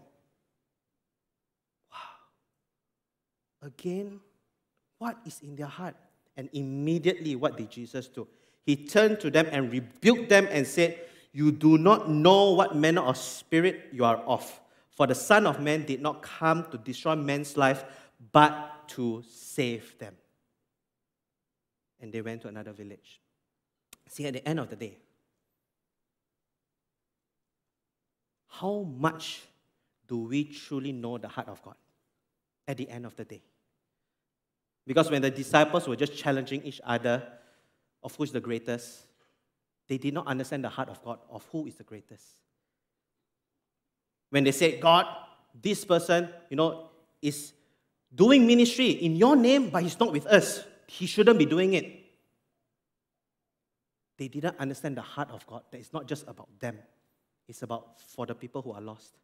Wow. Again, what is in their heart? And immediately, what did Jesus do? he turned to them and rebuked them and said, You do not know what manner of spirit you are of. For the Son of Man did not come to destroy man's life, but to save them. And they went to another village. See, at the end of the day, how much do we truly know the heart of God at the end of the day? Because when the disciples were just challenging each other, of who is the greatest, they did not understand the heart of God of who is the greatest. When they said, God, this person, you know, is doing ministry in your name, but he's not with us. He shouldn't be doing it. They didn't understand the heart of God, that it's not just about them, it's about for the people who are lost.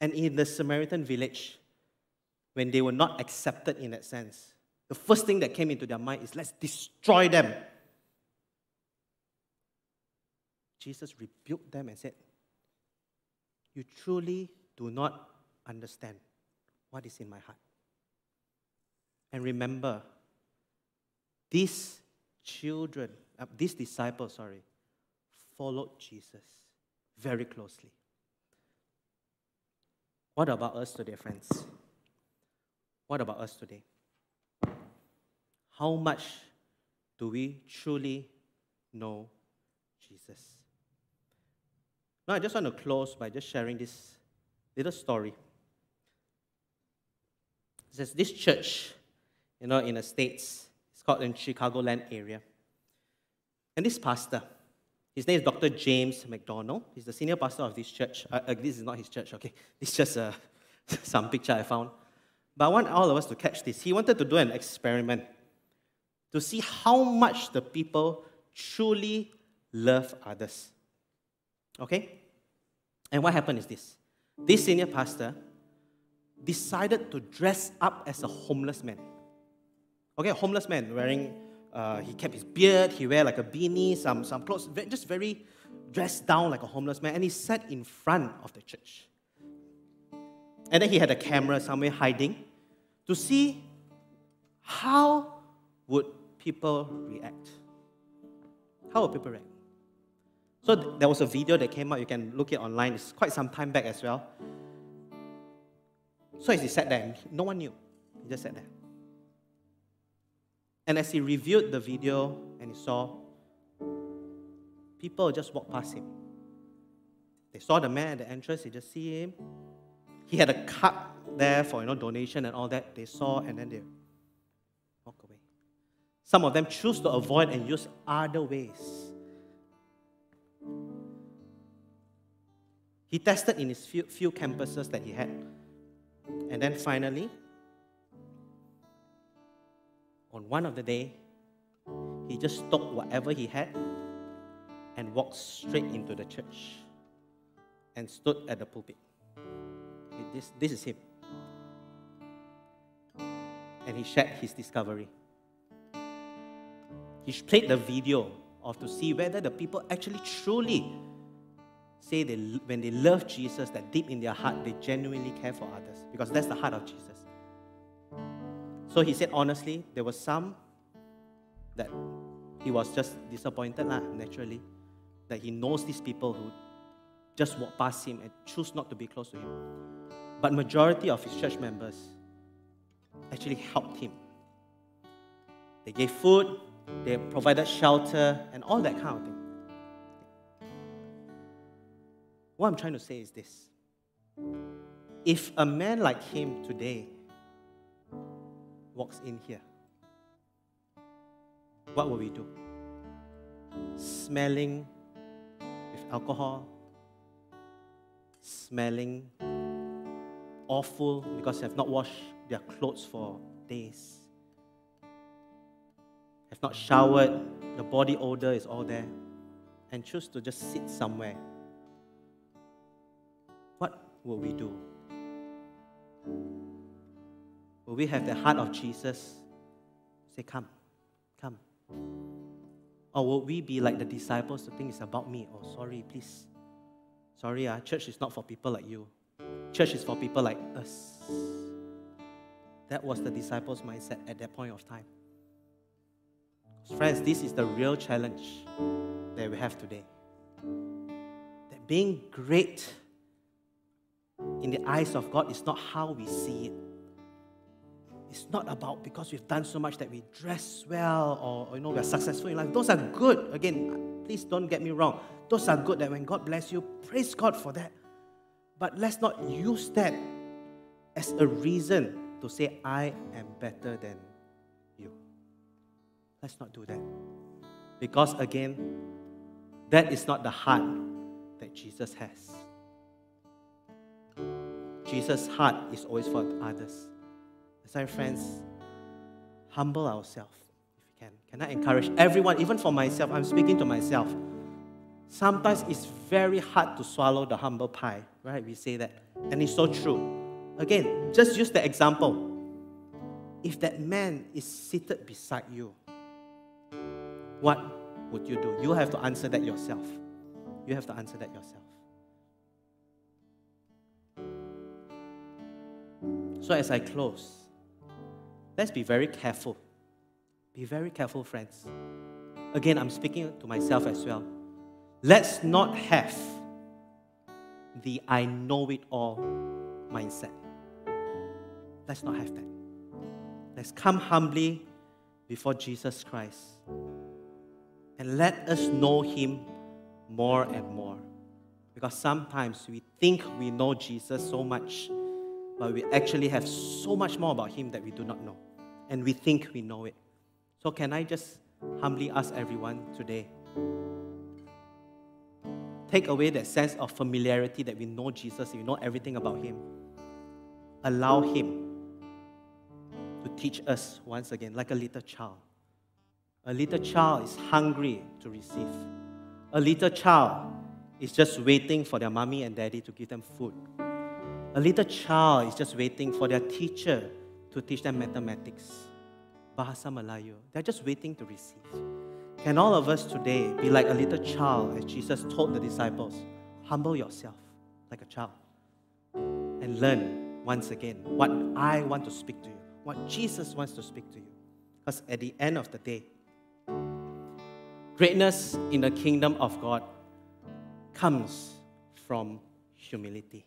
And in the Samaritan village, when they were not accepted in that sense, the first thing that came into their mind is let's destroy them. Jesus rebuked them and said, You truly do not understand what is in my heart. And remember, these children, uh, these disciples, sorry, followed Jesus very closely. What about us today, friends? What about us today? how much do we truly know Jesus? Now, I just want to close by just sharing this little story. It says this church, you know, in the States, it's called in Chicagoland area. And this pastor, his name is Dr. James MacDonald. He's the senior pastor of this church. Uh, uh, this is not his church, okay? [laughs] Is just uh, [laughs] some picture I found. But I want all of us to catch this. He wanted to do an experiment to see how much the people truly love others. Okay? And what happened is this this senior pastor decided to dress up as a homeless man. Okay, a homeless man wearing, uh, he kept his beard, he wear like a beanie, some, some clothes, just very dressed down like a homeless man, and he sat in front of the church. And then he had a camera somewhere hiding to see how would people react? How would people react? So there was a video that came out. You can look it online. It's quite some time back as well. So as he sat there, no one knew. He just sat there. And as he reviewed the video and he saw, people just walked past him. They saw the man at the entrance, they just see him. He had a cup there for you know donation and all that. They saw and then they walk away. some of them choose to avoid and use other ways. He tested in his few, few campuses that he had. And then finally, on one of the day, he just stopped whatever he had and walked straight into the church and stood at the pulpit. This, this is him. And he shared his discovery. He played the video of to see whether the people actually truly say they, when they love Jesus, that deep in their heart they genuinely care for others because that's the heart of Jesus. So he said honestly, there was some that he was just disappointed, lah, naturally, that he knows these people who just walk past him and choose not to be close to him. But majority of his church members actually helped him. They gave food, they provided shelter, and all that kind of thing. What I'm trying to say is this if a man like him today walks in here, what will we do? Smelling with alcohol, smelling awful because they have not washed their clothes for days, have not showered, the body odor is all there, and choose to just sit somewhere. What will we do? Will we have the heart of Jesus? Say, Come, come. Or will we be like the disciples to think it's about me? Oh, sorry, please. Sorry, uh, church is not for people like you. Church is for people like us. That was the disciples' mindset at that point of time. Friends, this is the real challenge that we have today. That being great in the eyes of God is not how we see it. It's not about because we've done so much that we dress well or you know we're successful in life. Those are good. Again, please don't get me wrong. Those are good that when God bless you, praise God for that. But let's not use that as a reason to say I am better than you. Let's not do that. Because again, that is not the heart that Jesus has. Jesus' heart is always for others. Why, friends, humble ourselves if we can. Can I encourage everyone, even for myself? I'm speaking to myself. Sometimes it's very hard to swallow the humble pie, right? We say that. And it's so true. Again, just use the example. If that man is seated beside you, what would you do? You have to answer that yourself. You have to answer that yourself. So, as I close, let's be very careful. Be very careful, friends. Again, I'm speaking to myself as well. Let's not have the I know it all mindset. Let's not have that. Let's come humbly before Jesus Christ and let us know Him more and more. Because sometimes we think we know Jesus so much but we actually have so much more about Him that we do not know. And we think we know it. So, can I just humbly ask everyone today? Take away that sense of familiarity that we know Jesus, we know everything about Him. Allow Him to teach us once again, like a little child. A little child is hungry to receive. A little child is just waiting for their mommy and daddy to give them food. A little child is just waiting for their teacher to teach them mathematics, Bahasa Melayu. They're just waiting to receive. Can all of us today be like a little child, as Jesus told the disciples? Humble yourself like a child and learn once again what I want to speak to you, what Jesus wants to speak to you. Because at the end of the day, greatness in the kingdom of God comes from humility.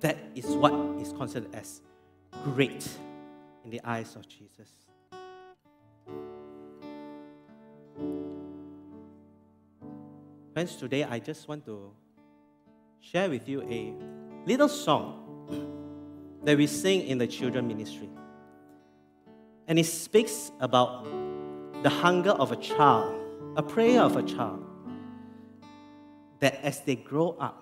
That is what is considered as great in the eyes of Jesus. Friends, today I just want to share with you a little song that we sing in the children ministry. And it speaks about the hunger of a child, a prayer of a child, that as they grow up,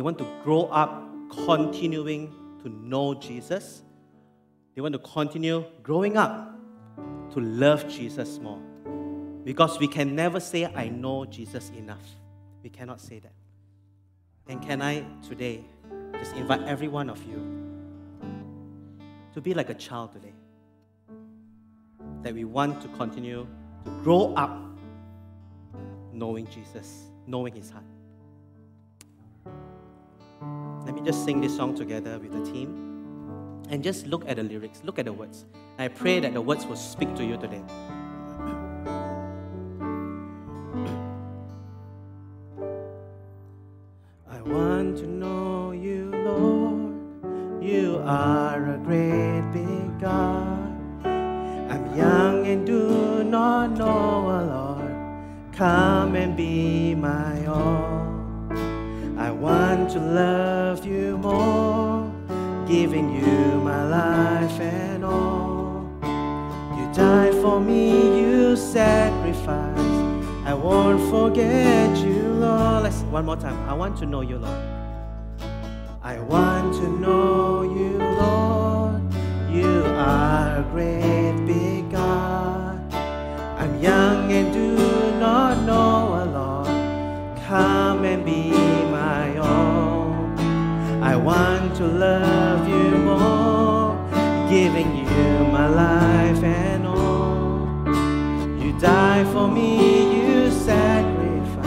they want to grow up continuing to know Jesus. They want to continue growing up to love Jesus more. Because we can never say, I know Jesus enough. We cannot say that. And can I today just invite every one of you to be like a child today? That we want to continue to grow up knowing Jesus, knowing His heart. Just sing this song together with the team. And just look at the lyrics, look at the words. I pray that the words will speak to you today. I want to know you, Lord. You are a great big God. I'm young and do not know a Lord. Come and be my all. I want to love giving you my life and all. You died for me, you sacrificed. I won't forget you, Lord. Let's one more time. I want to know you, Lord. I want to know you, Lord. You are a great big God. I'm young and do not know a lot. Come and be. I want to love you more, giving you my life and all. You die for me, you sacrifice.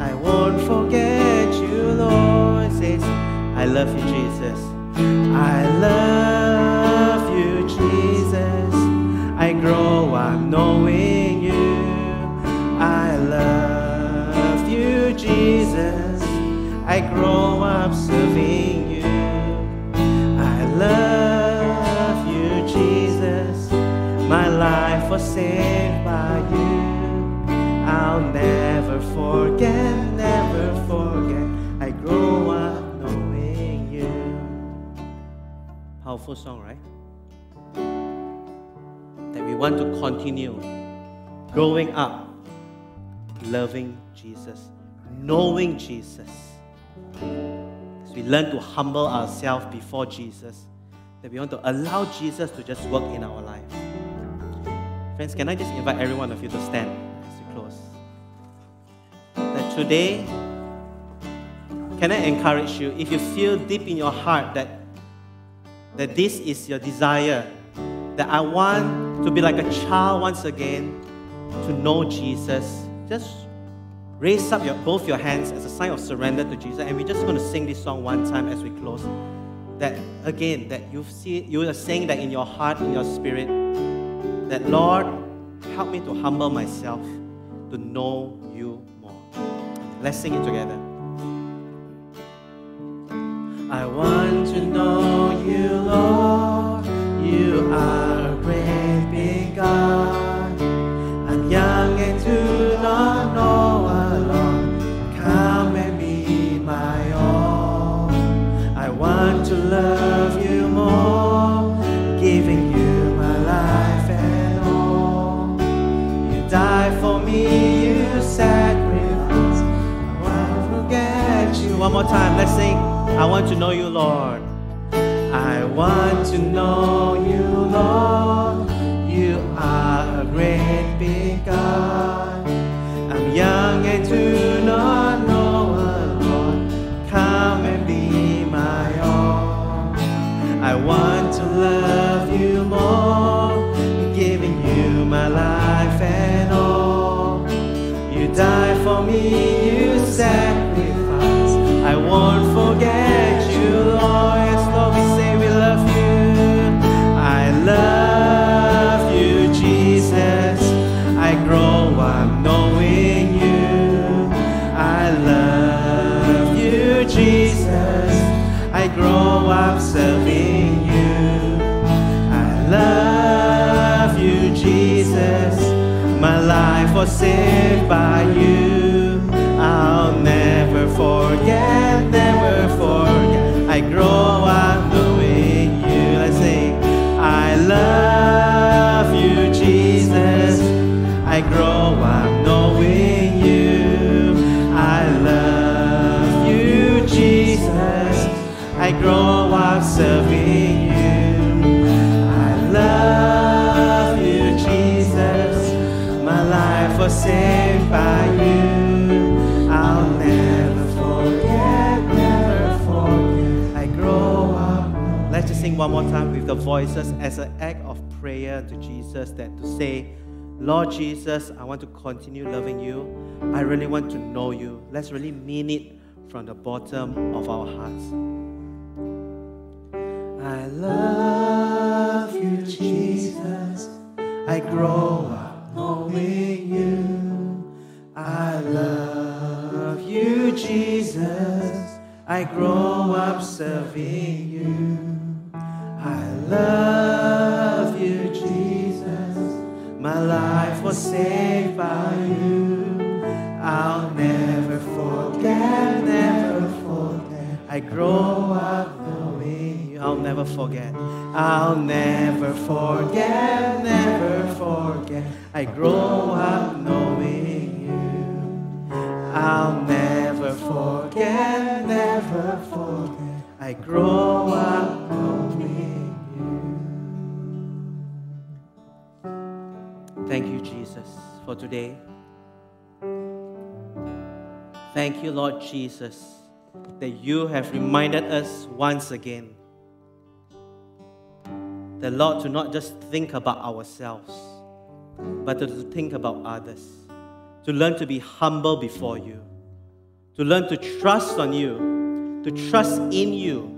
I won't forget you, Lord. Says, I love you, Jesus. I love you, Jesus. I grow up knowing you. I love you, Jesus. I grow up serving you. I love you, Jesus. My life was saved by you. I'll never forget, never forget. I grow up knowing you. Powerful song, right? That we want to continue growing up, loving Jesus, knowing Jesus. As we learn to humble ourselves before Jesus, that we want to allow Jesus to just work in our life. Friends, can I just invite every one of you to stand as we close? That today, can I encourage you, if you feel deep in your heart that, that this is your desire, that I want to be like a child once again, to know Jesus, just raise up your, both your hands as a sign of surrender to Jesus. And we're just going to sing this song one time as we close. That again, that you see, you are saying that in your heart, in your spirit, that Lord, help me to humble myself to know you more. Let's sing it together. I want to know you, Lord. You are love you more, giving you my life and all. You die for me, you sacrifice. I won't forget you. One more time, let's sing. I want to know you, Lord. I want to know you, Lord. For me, you sacrifice. I won't forget you, Lord. Lord, we say we love you. I love you, Jesus. I grow up knowing you. I love you, Jesus. I grow up serving you. I love you, Jesus. My life was saved by you. I'll never forget. Let's just sing one more time with the voices as an act of prayer to Jesus that to say, Lord Jesus, I want to continue loving you. I really want to know you. Let's really mean it from the bottom of our hearts. I love you, Jesus. I grow up knowing you. Jesus. I grow up serving you. I love you, Jesus. My life was saved by you. I'll never forget, never forget. I grow up knowing you. I'll never forget. I'll never forget, never forget. I grow up knowing. I'll never forget, never forget. I grow up knowing you. Thank you, Jesus, for today. Thank you, Lord Jesus, that you have reminded us once again the Lord, to not just think about ourselves, but to think about others, to learn to be humble before you, to learn to trust on you, to trust in you,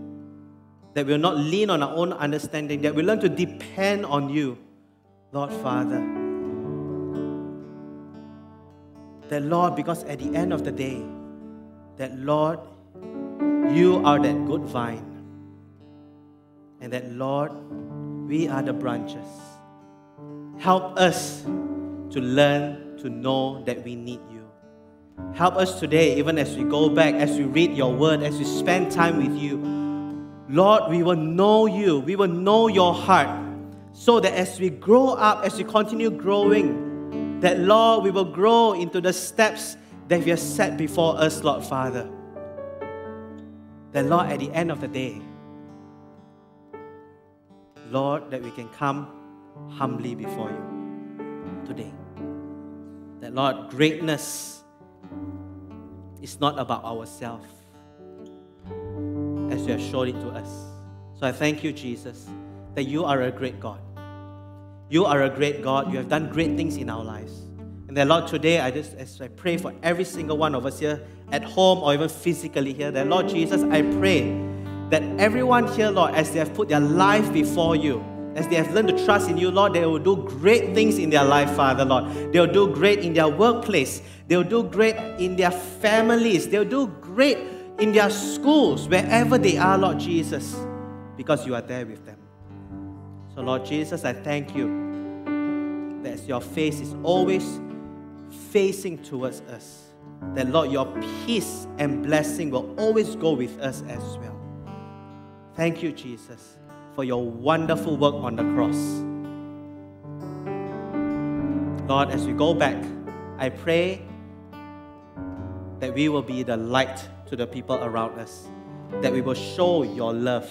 that we'll not lean on our own understanding, that we learn to depend on you, Lord Father. That Lord, because at the end of the day, that Lord, you are that good vine. And that Lord, we are the branches. Help us to learn to know that we need you. Help us today, even as we go back, as we read your word, as we spend time with you. Lord, we will know you, we will know your heart, so that as we grow up, as we continue growing, that Lord, we will grow into the steps that you have set before us, Lord Father. That Lord, at the end of the day, Lord, that we can come humbly before you today. That, Lord, greatness is not about ourselves, as you have shown it to us. So I thank you, Jesus, that you are a great God. You are a great God. You have done great things in our lives. And that, Lord, today I just as I pray for every single one of us here at home or even physically here, that Lord Jesus, I pray that everyone here, Lord, as they have put their life before you, as they have learned to trust in you, Lord, they will do great things in their life, Father, Lord. They'll do great in their workplace. They'll do great in their families. They'll do great in their schools, wherever they are, Lord Jesus, because you are there with them. So, Lord Jesus, I thank you that your face is always facing towards us. That, Lord, your peace and blessing will always go with us as well. Thank you, Jesus, for your wonderful work on the cross. Lord, as we go back, I pray that we will be the light to the people around us, that we will show your love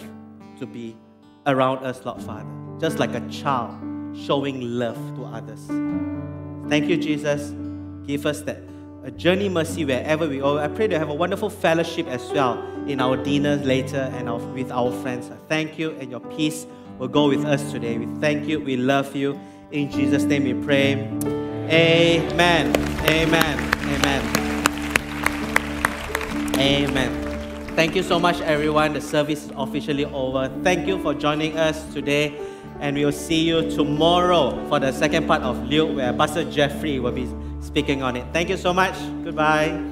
to be around us, Lord Father, just like a child showing love to others. Thank you, Jesus. Give us that a journey mercy wherever we go. I pray to have a wonderful fellowship as well in our dinners later and our, with our friends. Thank you, and your peace will go with us today. We thank you. We love you. In Jesus' name we pray. Amen. Amen. Amen. Amen. Thank you so much, everyone. The service is officially over. Thank you for joining us today. And we'll see you tomorrow for the second part of Luke, where Pastor Jeffrey will be speaking on it. Thank you so much. Goodbye.